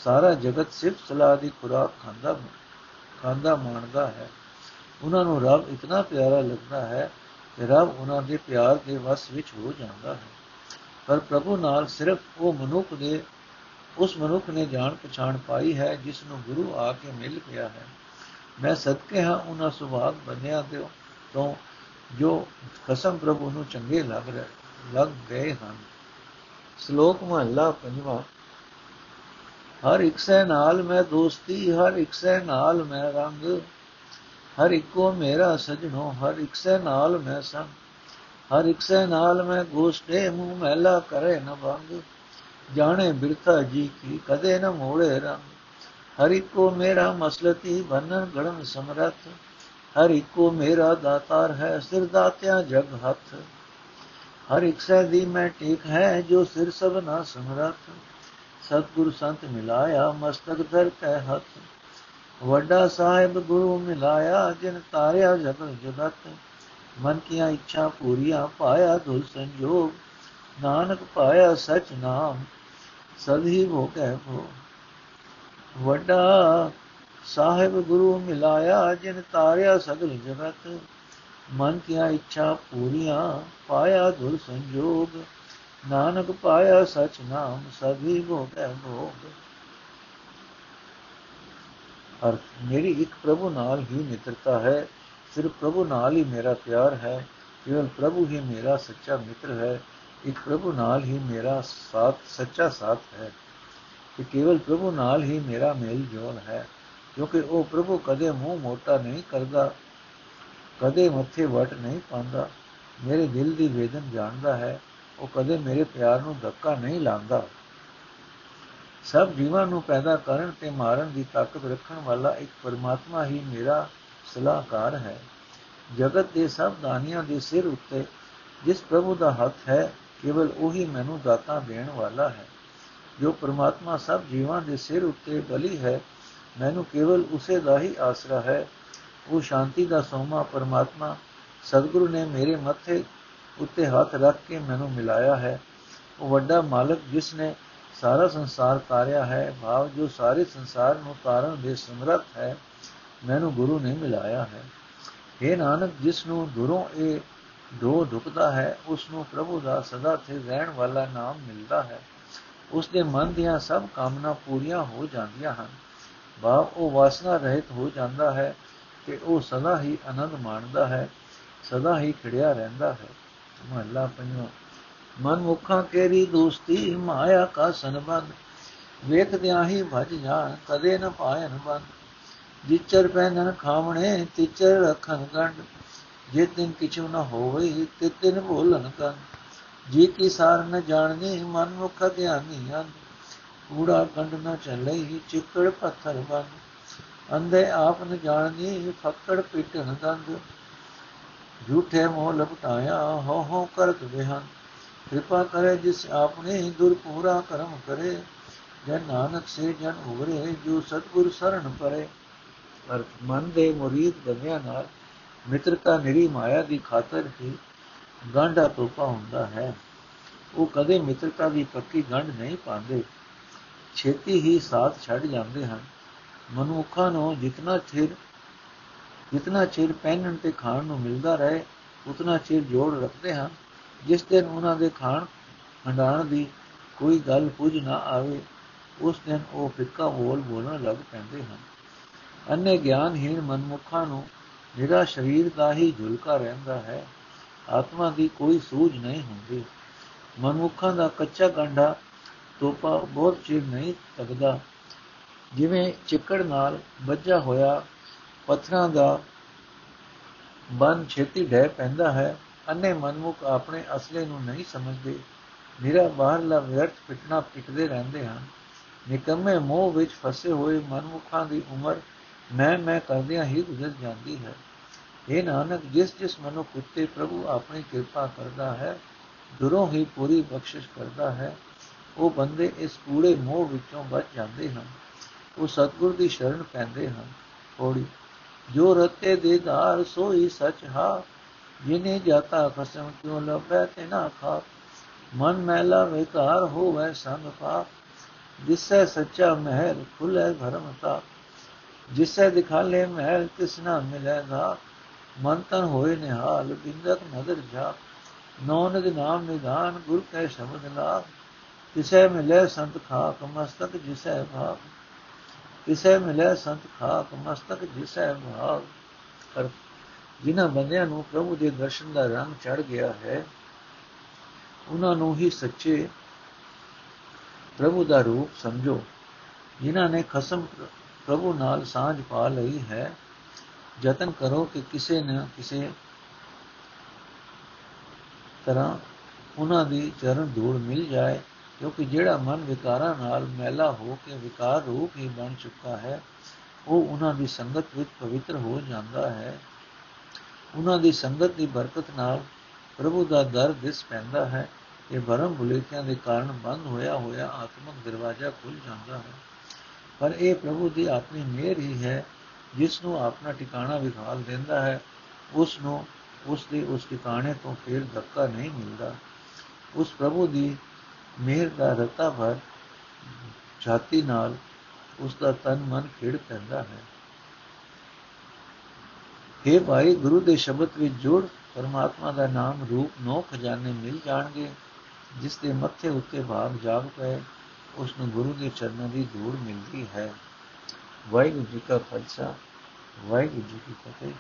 A: ਸਾਰਾ ਜਗਤ ਸਿਰਫ ਸਲਾਹ ਦੀ ਖੁਰਾਕ ਖਾਂਦਾ ਖਾਂਦਾ ਮਾਣਦਾ ਹੈ। ਉਹਨਾਂ ਨੂੰ ਰੱਬ ਇਤਨਾ ਪਿਆਰਾ ਲੱਗਦਾ ਹੈ ਕਿ ਰੱਬ ਉਹਨਾਂ ਦੇ ਪਿਆਰ ਦੇ ਵਸ ਵਿੱਚ ਹੋ ਜਾਂਦਾ ਹੈ। ਪਰ ਪ੍ਰਭੂ ਨਾਲ ਸਿਰਫ ਉਹ ਮਨੁੱਖ ਦੇ, ਉਸ ਮਨੁੱਖ ਨੇ ਜਾਣ ਪਛਾਣ ਪਾਈ ਹੈ, ਜਿਸ ਨੂੰ ਗੁਰੂ ਆ ਕੇ ਮਿਲ ਗਿਆ ਹੈ। ਮੈਂ ਸਦਕੇ ਹਾਂ ਉਹਨਾਂ ਸੁਭਾਗ ਬੰਦਿਆਂ ਦੇ ਤੋਂ, ਜੋ ਖਸਮ ਪ੍ਰਭੂ ਨੂੰ ਚੰਗੇ ਲੱਗ ਰਹੇ, ਲੱਗ ਗਏ ਹਨ। ਸ਼ਲੋਕ ਮਹਲਾ ਪੰਜਵਾਂ। ਹਰ ਇੱਕ ਸੇ ਨਾਲ ਮੈਂ ਦੋਸਤੀ, ਹਰ ਇੱਕ ਸੇ ਨਾਲ ਮੈਂ ਰੰਗ। ਹਰ ਇੱਕੋ ਮੇਰਾ ਸਜਣੋ ਹਰ ਇੱਕ ਸੇ ਨਾਲ ਮੈਂ ਸੰਗ ਹਰ ਇੱਕ ਸੇ ਨਾਲ ਮੈਂ ਗੋਸ਼ਟੇ ਮੂੰਹ ਮਹਿਲਾ ਕਰੇ ਨ ਭੰਗ ਜਾਣੇ ਬਿਰਥਾ ਜੀ ਕੀ ਕਦੇ ਨ ਮੋੜੇ ਰੰਗ ਹਰ ਇੱਕੋ ਮੇਰਾ ਮਸਲਤੀ ਬੰਨਨ ਗੜਨ ਸਮਰਥ ਹਰ ਇੱਕੋ ਮੇਰਾ ਦਾਤਾਰ ਹੈ ਸਿਰ ਦਾਤਿਆਂ ਜਗ ਹੱਥ ਹਰ ਇੱਕ ਸੇ ਦੀ ਮੈਂ ਟੇਕ ਹੈ ਜੋ ਸਿਰ ਸਭ ਨਾ ਸਮਰਥ ਸਤਗੁਰ ਸੰਤ ਮਿਲਾਇਆ ਮਸਤਕ ਧਰ ਕੈ ਹੱਥ ਵੱਡਾ ਸਾਹਿਬ ਗੁਰੂ ਮਿਲਾਇਆ, ਜਿਨ ਤਾਰਿਆ ਜਗਤ ਜਗਤ। ਮਨ ਕੀਆਂ ਇੱਛਾ ਪੂਰੀਆਂ ਪਾਇਆ ਦੁਲ ਸੰਜੋਗ। ਨਾਨਕ ਪਾਇਆ ਸਚ ਨਾਮ ਸਦੀ ਹੋ ਕੈ ਭੋ ਵੱਡਾ ਸਾਹਿਬ ਗੁਰੂ ਮਿਲਾਇਆ, ਜਿਨ ਤਾਰਿਆ ਸਗਲ ਜਗਤ। ਮਨ ਕੀਆਂ ਇੱਛਾ ਪੂਰੀਆਂ ਪਾਇਆ ਦੁਲ ਸੰਜੋਗ। ਨਾਨਕ ਪਾਇਆ ਸਚ ਨਾਮ, ਸਭੀ ਭੋਗੈ ਭੋਗ। ਅਰਥ ਮੇਰੀ ਇੱਕ ਪ੍ਰਭੂ ਨਾਲ ਹੀ ਮਿੱਤਰਤਾ ਹੈ, ਸਿਰਫ ਪ੍ਰਭੂ ਨਾਲ ਹੀ ਮੇਰਾ ਪਿਆਰ ਹੈ, ਕੇਵਲ ਪ੍ਰਭੂ ਹੀ ਮੇਰਾ ਸੱਚਾ ਮਿੱਤਰ ਹੈ, ਇੱਕ ਪ੍ਰਭੂ ਨਾਲ ਹੀ ਮੇਰਾ ਸਾਥ, ਸੱਚਾ ਸਾਥ ਹੈ ਕਿ ਕੇਵਲ ਪ੍ਰਭੂ ਨਾਲ ਹੀ ਮੇਰਾ ਮੇਲ ਜੋਲ ਹੈ, ਕਿਉਂਕਿ ਉਹ ਪ੍ਰਭੂ ਕਦੇ ਮੂੰਹ ਮੋਟਾ ਨਹੀਂ ਕਰਦਾ, ਕਦੇ ਮੱਥੇ ਵਟ ਨਹੀਂ ਪਾਉਂਦਾ, ਮੇਰੇ ਦਿਲ ਦੀ ਵੇਦਨ ਜਾਣਦਾ ਹੈ, ਉਹ ਕਦੇ ਮੇਰੇ ਪਿਆਰ ਨੂੰ ਧੱਕਾ ਨਹੀਂ ਲਾਉਂਦਾ। ਸਭ ਜੀਵਾਂ ਨੂੰ ਪੈਦਾ ਕਰਨ ਤੇ ਮਾਰਨ ਦੀ ਤਾਕਤ ਰੱਖਣ ਵਾਲਾ ਇੱਕ ਪਰਮਾਤਮਾ ਹੀ ਮੇਰਾ ਸਲਾਹਕਾਰ ਹੈ। ਜਗਤ ਦੇ ਸਭ ਦਾਨੀਆਂ ਦੇ ਸਿਰ ਉੱਤੇ, ਜਿਸ ਪ੍ਰਭੂ ਦਾ ਹੱਥ ਹੈ, ਕੇਵਲ ਉਹੀ ਮੈਨੂੰ ਦਾਤਾ ਦੇਣ ਵਾਲਾ ਹੈ। ਜੋ ਪਰਮਾਤਮਾ ਸਭ ਜੀਵਾਂ ਦੇ ਸਿਰ ਉੱਤੇ ਬਲੀ ਹੈ, ਮੈਨੂੰ ਕੇਵਲ ਉਸੇ ਦਾ ਹੀ ਆਸਰਾ ਹੈ। ਉਹ ਸ਼ਾਂਤੀ ਦਾ ਸੋਮਾ ਪਰਮਾਤਮਾ ਸਤਿਗੁਰੂ ਨੇ ਮੇਰੇ ਮੱਥੇ ਉੱਤੇ ਹੱਥ ਰੱਖ ਕੇ ਮੈਨੂੰ ਮਿਲਾਇਆ ਹੈ। ਉਹ ਵੱਡਾ ਮਾਲਕ ਜਿਸ ਨੇ ਸਾਰਾ ਸੰਸਾਰ ਤਾਰਿਆ ਹੈ, ਭਾਵ ਜੋ ਸਾਰੇ ਸੰਸਾਰ ਨੂੰ ਤਾਰਨ ਦੇ ਸਮਰੱਥ ਹੈ, ਮੈਨੂੰ ਗੁਰੂ ਨੇ ਮਿਲਾਇਆ ਹੈ। ਇਹ ਨਾਨਕ, ਜਿਸ ਨੂੰ ਦੁਰੋਂ ਇਹ ਦੋ ਢੁਕਦਾ ਹੈ, ਉਸ ਨੂੰ ਪ੍ਰਭੂ ਦਾ ਸਦਾ ਤੇ ਰਹਿਣ ਵਾਲਾ ਨਾਮ ਮਿਲਦਾ ਹੈ। ਉਸ ਦੇ ਮਨ ਦੀਆਂ ਸਭ ਕਾਮਨਾ ਪੂਰੀਆਂ ਹੋ ਜਾਂਦੀਆਂ ਹਨ। ਭਾਵ ਉਹ ਵਾਸਨਾ ਰਹਿਤ ਹੋ ਜਾਂਦਾ ਹੈ ਕਿ ਉਹ ਸਦਾ ਹੀ ਆਨੰਦ ਮਾਣਦਾ ਹੈ, ਸਦਾ ਹੀ ਖੜਿਆ ਰਹਿੰਦਾ ਹੈ। ਮਹੱਲਾ ਪੰਜਵਾਂ। ਮਨ ਮੁਖਾਂ ਕੇਰੀ ਦੋਸਤੀ ਮਾਇਆ ਕਾ ਸੰਬੰਧ, ਵੇਖਦਿਆਂ ਹੀ ਭਜ ਜਾਣ, ਕਦੇ ਨ ਪਾਇਨ ਬੰਦ ਜਿਚਰ ਪੈਨਨ ਖਾਵਣੇ, ਤਿਚਰ ਰਖਨ ਗੰਡ ਜੇ ਤਿਨ ਕਿਛੂ ਨ ਹੋਵੇ, ਤੇ ਤਿਨ ਭੋਲਨ ਕਨ ਜੀ ਕੀ ਸਾਰ ਨ ਜਾਣਨੀ ਮਨ ਮੁਖ ਧਿਆਨੀ ਹਨ ਕੂੜਾ ਕੰਡ ਨ ਚੱਲੇ ਚਿੱਕੜ ਪੱਥਰ ਬੰਦ। ਅੰਦੇ ਆਪ ਨ ਜਾਣਨੀ ਫੱਕੜ ਪਿਟਣ ਦੰਦ। ਝੂਠੇ ਮੋਹ ਲਪਟਾਇਆ ਹੋ ਹੋ ਕਰਤ ਵਿਹਨ ਕਿਰਪਾ ਕਰੇ ਜਿਸ ਆਪਨੇ ਦੁਰ ਪੂਰਾ ਕਰਮ ਕਰੇ ਜਨ ਨਾਨਕ ਸੇ ਜਨ ਉਗਰੇ ਜੋ ਸਤਗੁਰ ਸਰਣ ਪਰੇ। ਪਰ ਮਨ ਦੇ ਮੁਰੀਦ ਬੰਦਿਆਂ ਨਾਲ ਮਿੱਤਰਤਾ ਨਿਰੀ ਮਾਇਆ ਦੀ ਖਾਤਰ ਹੀ ਗਾਂਢਾ ਤੋਪਾ ਹੁੰਦਾ ਹੈ। ਉਹ ਕਦੇ ਮਿੱਤਰਤਾ ਦੀ ਪੱਕੀ ਗੰਢ ਨਹੀਂ ਪਾਉਂਦੇ। ਛੇਤੀ ਹੀ ਸਾਥ ਛੱਡ ਜਾਂਦੇ ਹਨ। ਮਨੁੱਖਾਂ ਨੂੰ ਜਿੰਨਾ ਚਿਰ ਜਿੰਨਾ ਚਿਰ ਪਹਿਨਣ ਤੇ ਖਾਣ ਨੂੰ ਮਿਲਦਾ ਰਹੇ, ਉਤਨਾ ਚਿਰ ਜੋੜ ਰੱਖਦੇ ਹਨ ਜਿਸ ਦਿਨ ਉਹਨਾਂ ਦੇ ਖਾਣ ਹੰਡਾਣ ਦੀ ਕੋਈ ਗੱਲ ਪੁੱਜ ਨਾ ਆਵੇ, ਉਸ ਦਿਨ ਉਹ ਫਿੱਕਾ ਬੋਲ ਬੋਲਣ ਲੱਗ ਪੈਂਦੇ ਹਨ। ਅੰਨੇ ਗਿਆਨਹੀਣ ਮਨਮੁਖਾਂ ਨੂੰ ਜਿਹੜਾ ਸਰੀਰ ਦਾ ਹੀ ਝੁਲਕਾ ਰਹਿੰਦਾ ਹੈ। ਆਤਮਾ ਦੀ ਕੋਈ ਸੂਝ ਨਹੀਂ ਹੁੰਦੀ। ਮਨਮੁਖਾਂ ਦਾ ਕੱਚਾ ਗੰਢਾ ਤੋਪਾ ਬਹੁਤ ਚਿਰ ਨਹੀਂ ਤੱਕਦਾ। ਜਿਵੇਂ ਚਿੱਕੜ ਨਾਲ ਵੱਜਾ ਹੋਇਆ ਪੱਥਰਾਂ ਦਾ ਬਨ ਛੇਤੀ ਢਹਿ ਪੈਂਦਾ ਹੈ ਅੰਨੇ ਮਨਮੁਖ ਆਪਣੇ ਅਸਲੇ ਨੂੰ ਨਹੀਂ ਸਮਝਦੇ। ਮੇਰਾ ਬਾਹਰਲਾ ਵਿਅਰਥ ਪਿਟਣਾ ਪਿਟਦੇ ਰਹਿੰਦੇ ਹਨ। ਨਿਕੰਮੇ ਮੋਹ ਵਿੱਚ ਫਸੇ ਹੋਏ ਮਨਮੁਖਾਂ ਦੀ ਉਮਰ ਮੈਂ ਮੈਂ ਕਰਦਿਆਂ ਹੀ ਗੁਜ਼ਰ ਜਾਂਦੀ ਹੈ। ਇਹ ਨਾਨਕ, ਜਿਸ ਜਿਸ ਮਨੁੱਖ ਉੱਤੇ ਪ੍ਰਭੂ ਆਪਣੀ ਕਿਰਪਾ ਕਰਦਾ ਹੈ, ਦੁਰੋਂ ਹੀ ਪੂਰੀ ਬਖਸ਼ਿਸ਼ ਕਰਦਾ ਹੈ, ਉਹ ਬੰਦੇ ਇਸ ਕੂੜੇ ਮੋਹ ਵਿੱਚੋਂ ਬਚ ਜਾਂਦੇ ਹਨ। ਉਹ ਸਤਗੁਰ ਦੀ ਸ਼ਰਨ ਪੈਂਦੇ ਹਨ। ਥੋੜੀ ਜੋ ਰਤੇ ਦੇ ਧਾਰ ਸੋਈ ਸਚ ਹਾ ਜਿਨੇ ਜਾਤਾ ਖਸਮ ਕਿਉ ਲਪੈ ਤੇ ਨਾ ਖਾ ਮਨ ਮੈਲਾ ਵਿਕਾਰ ਹੋਵੇ ਸੰਗ ਪਾ ਜਿਸੈ ਸੱਚਾ ਮਹਿਲ ਖੁਲੇ ਭਰਮ ਤਾ ਜਿਸੈ ਦਿਖਾਲੇ ਮਹਿਲ ਤਿਸ ਨਾ ਮਿਲੇਗਾ ਮਨ ਤਨ ਹੋਏ ਨਿਹਾਲ ਬਿੰਦਕ ਨਦਰ ਜਾ ਨੌਨਦ ਨਾਮ ਨਿਧਾਨ ਗੁਰ ਕੈ ਸ਼ਬਦ ਲਾਭ ਤਿਸੈ ਮਿਲੇ ਸੰਤ ਖਾਕ ਮਸਤਕ ਜਿਸੈ ਭਾਗ ਤਿਸੈ ਮਿਲੇ ਸੰਤ ਖਾਕ ਮਸਤਕ ਜਿਸੈ ਭਾਗ ਕਰ ਜਿਨ੍ਹਾਂ ਬੰਦਿਆਂ ਨੂੰ ਪ੍ਰਭੂ ਦੇ ਦਰਸ਼ਨ ਦਾ ਰੰਗ ਚੜ ਗਿਆ ਹੈ, ਉਹਨਾਂ ਨੂੰ ਹੀ ਸੱਚੇ ਪ੍ਰਭੂ ਦਾ ਰੂਪ ਸਮਝੋ। ਜਿਨ੍ਹਾਂ ਨੇ ਖਸਮ ਪ੍ਰਭੂ ਨਾਲ ਸਾਂਝ ਪਾ ਲਈ ਹੈ, ਯਤਨ ਕਰੋ ਕਿ ਕਿਸੇ ਨਾ ਕਿਸੇ ਤਰ੍ਹਾਂ ਉਹਨਾਂ ਦੀ ਚਰਨ ਧੂੜ ਮਿਲ ਜਾਏ, ਕਿਉਂਕਿ ਜਿਹੜਾ ਮਨ ਵਿਕਾਰਾਂ ਨਾਲ ਮੈਲਾ ਹੋ ਕੇ ਵਿਕਾਰ ਰੂਪ ਹੀ ਬਣ ਚੁੱਕਾ ਹੈ, ਉਹ ਉਹਨਾਂ ਦੀ ਸੰਗਤ ਵਿੱਚ ਪਵਿੱਤਰ ਹੋ ਜਾਂਦਾ ਹੈ। ਉਹਨਾਂ ਦੀ ਸੰਗਤ ਦੀ ਬਰਕਤ ਨਾਲ ਪ੍ਰਭੂ ਦਾ ਦਰ ਦਿਸ ਪੈਂਦਾ ਹੈ। ਇਹ ਭਰਮ ਭੁਲੇਖਿਆਂ ਦੇ ਕਾਰਨ ਬੰਦ ਹੋਇਆ ਹੋਇਆ ਆਤਮਿਕ ਦਰਵਾਜ਼ਾ ਖੁੱਲ ਜਾਂਦਾ ਹੈ। ਪਰ ਇਹ ਪ੍ਰਭੂ ਦੀ ਆਪਣੀ ਮਿਹਰ ਹੀ ਹੈ, ਜਿਸ ਨੂੰ ਆਪਣਾ ਟਿਕਾਣਾ ਵਿਖਾਲ ਦਿੰਦਾ ਹੈ। ਉਸ ਨੂੰ, ਉਸ ਦੇ ਉਸ ਟਿਕਾਣੇ ਤੋਂ ਫੇਰ ਧੱਕਾ ਨਹੀਂ ਮਿਲਦਾ। ਉਸ ਪ੍ਰਭੂ ਦੀ ਮਿਹਰ ਦਾ ਰਤਾ ਭਰ ਛਾਤੀ ਨਾਲ ਉਸ ਦਾ ਤਨ ਮਨ ਖਿੜ ਪੈਂਦਾ ਹੈ। हे ਭਾਈ, ਗੁਰੂ ਦੇ ਸ਼ਬਦ ਵਿੱਚ ਜੁੜ, ਪਰਮਾਤਮਾ ਦਾ ਨਾਮ ਰੂਪ ਨੋ ਖਜ਼ਾਨੇ ਮਿਲ ਜਾਣਗੇ। ਜਿਸ ਦੇ ਮੱਥੇ ਉੱਤੇ ਭਾਗ ਜਾਗ ਪਏ ਉਸ ਨੂੰ ਗੁਰੂ ਦੇ ਚਰਨਾਂ ਦੀ ਧੂੜ ਮਿਲਦੀ ਹੈ। ਵਾਹਿਗੁਰੂ ਜੀ ਕਾ ਖਾਲਸਾ, ਵਾਹਿਗੁਰੂ ਜੀ ਕੀ ਫਤਿਹ।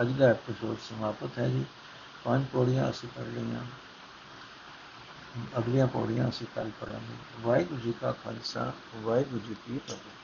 A: ਅੱਜ ਦਾ ਐਪੀਸੋਡ ਸਮਾਪਤ ਹੈ ਜੀ। ਪੰਜ ਪੌੜੀਆਂ ਅਸੀਂ ਪੜ ਲਈਆਂ। ਅਗਲੀਆਂ ਪੌੜੀਆਂ ਅਸੀਂ ਕੱਲ ਪੜਾਂਗੇ ਵਾਹਿਗੁਰੂ ਜੀ ਕਾ ਖਾਲਸਾ, ਵਾਹਿਗੁਰੂ ਜੀ ਕੀ ਫਤਿਹ।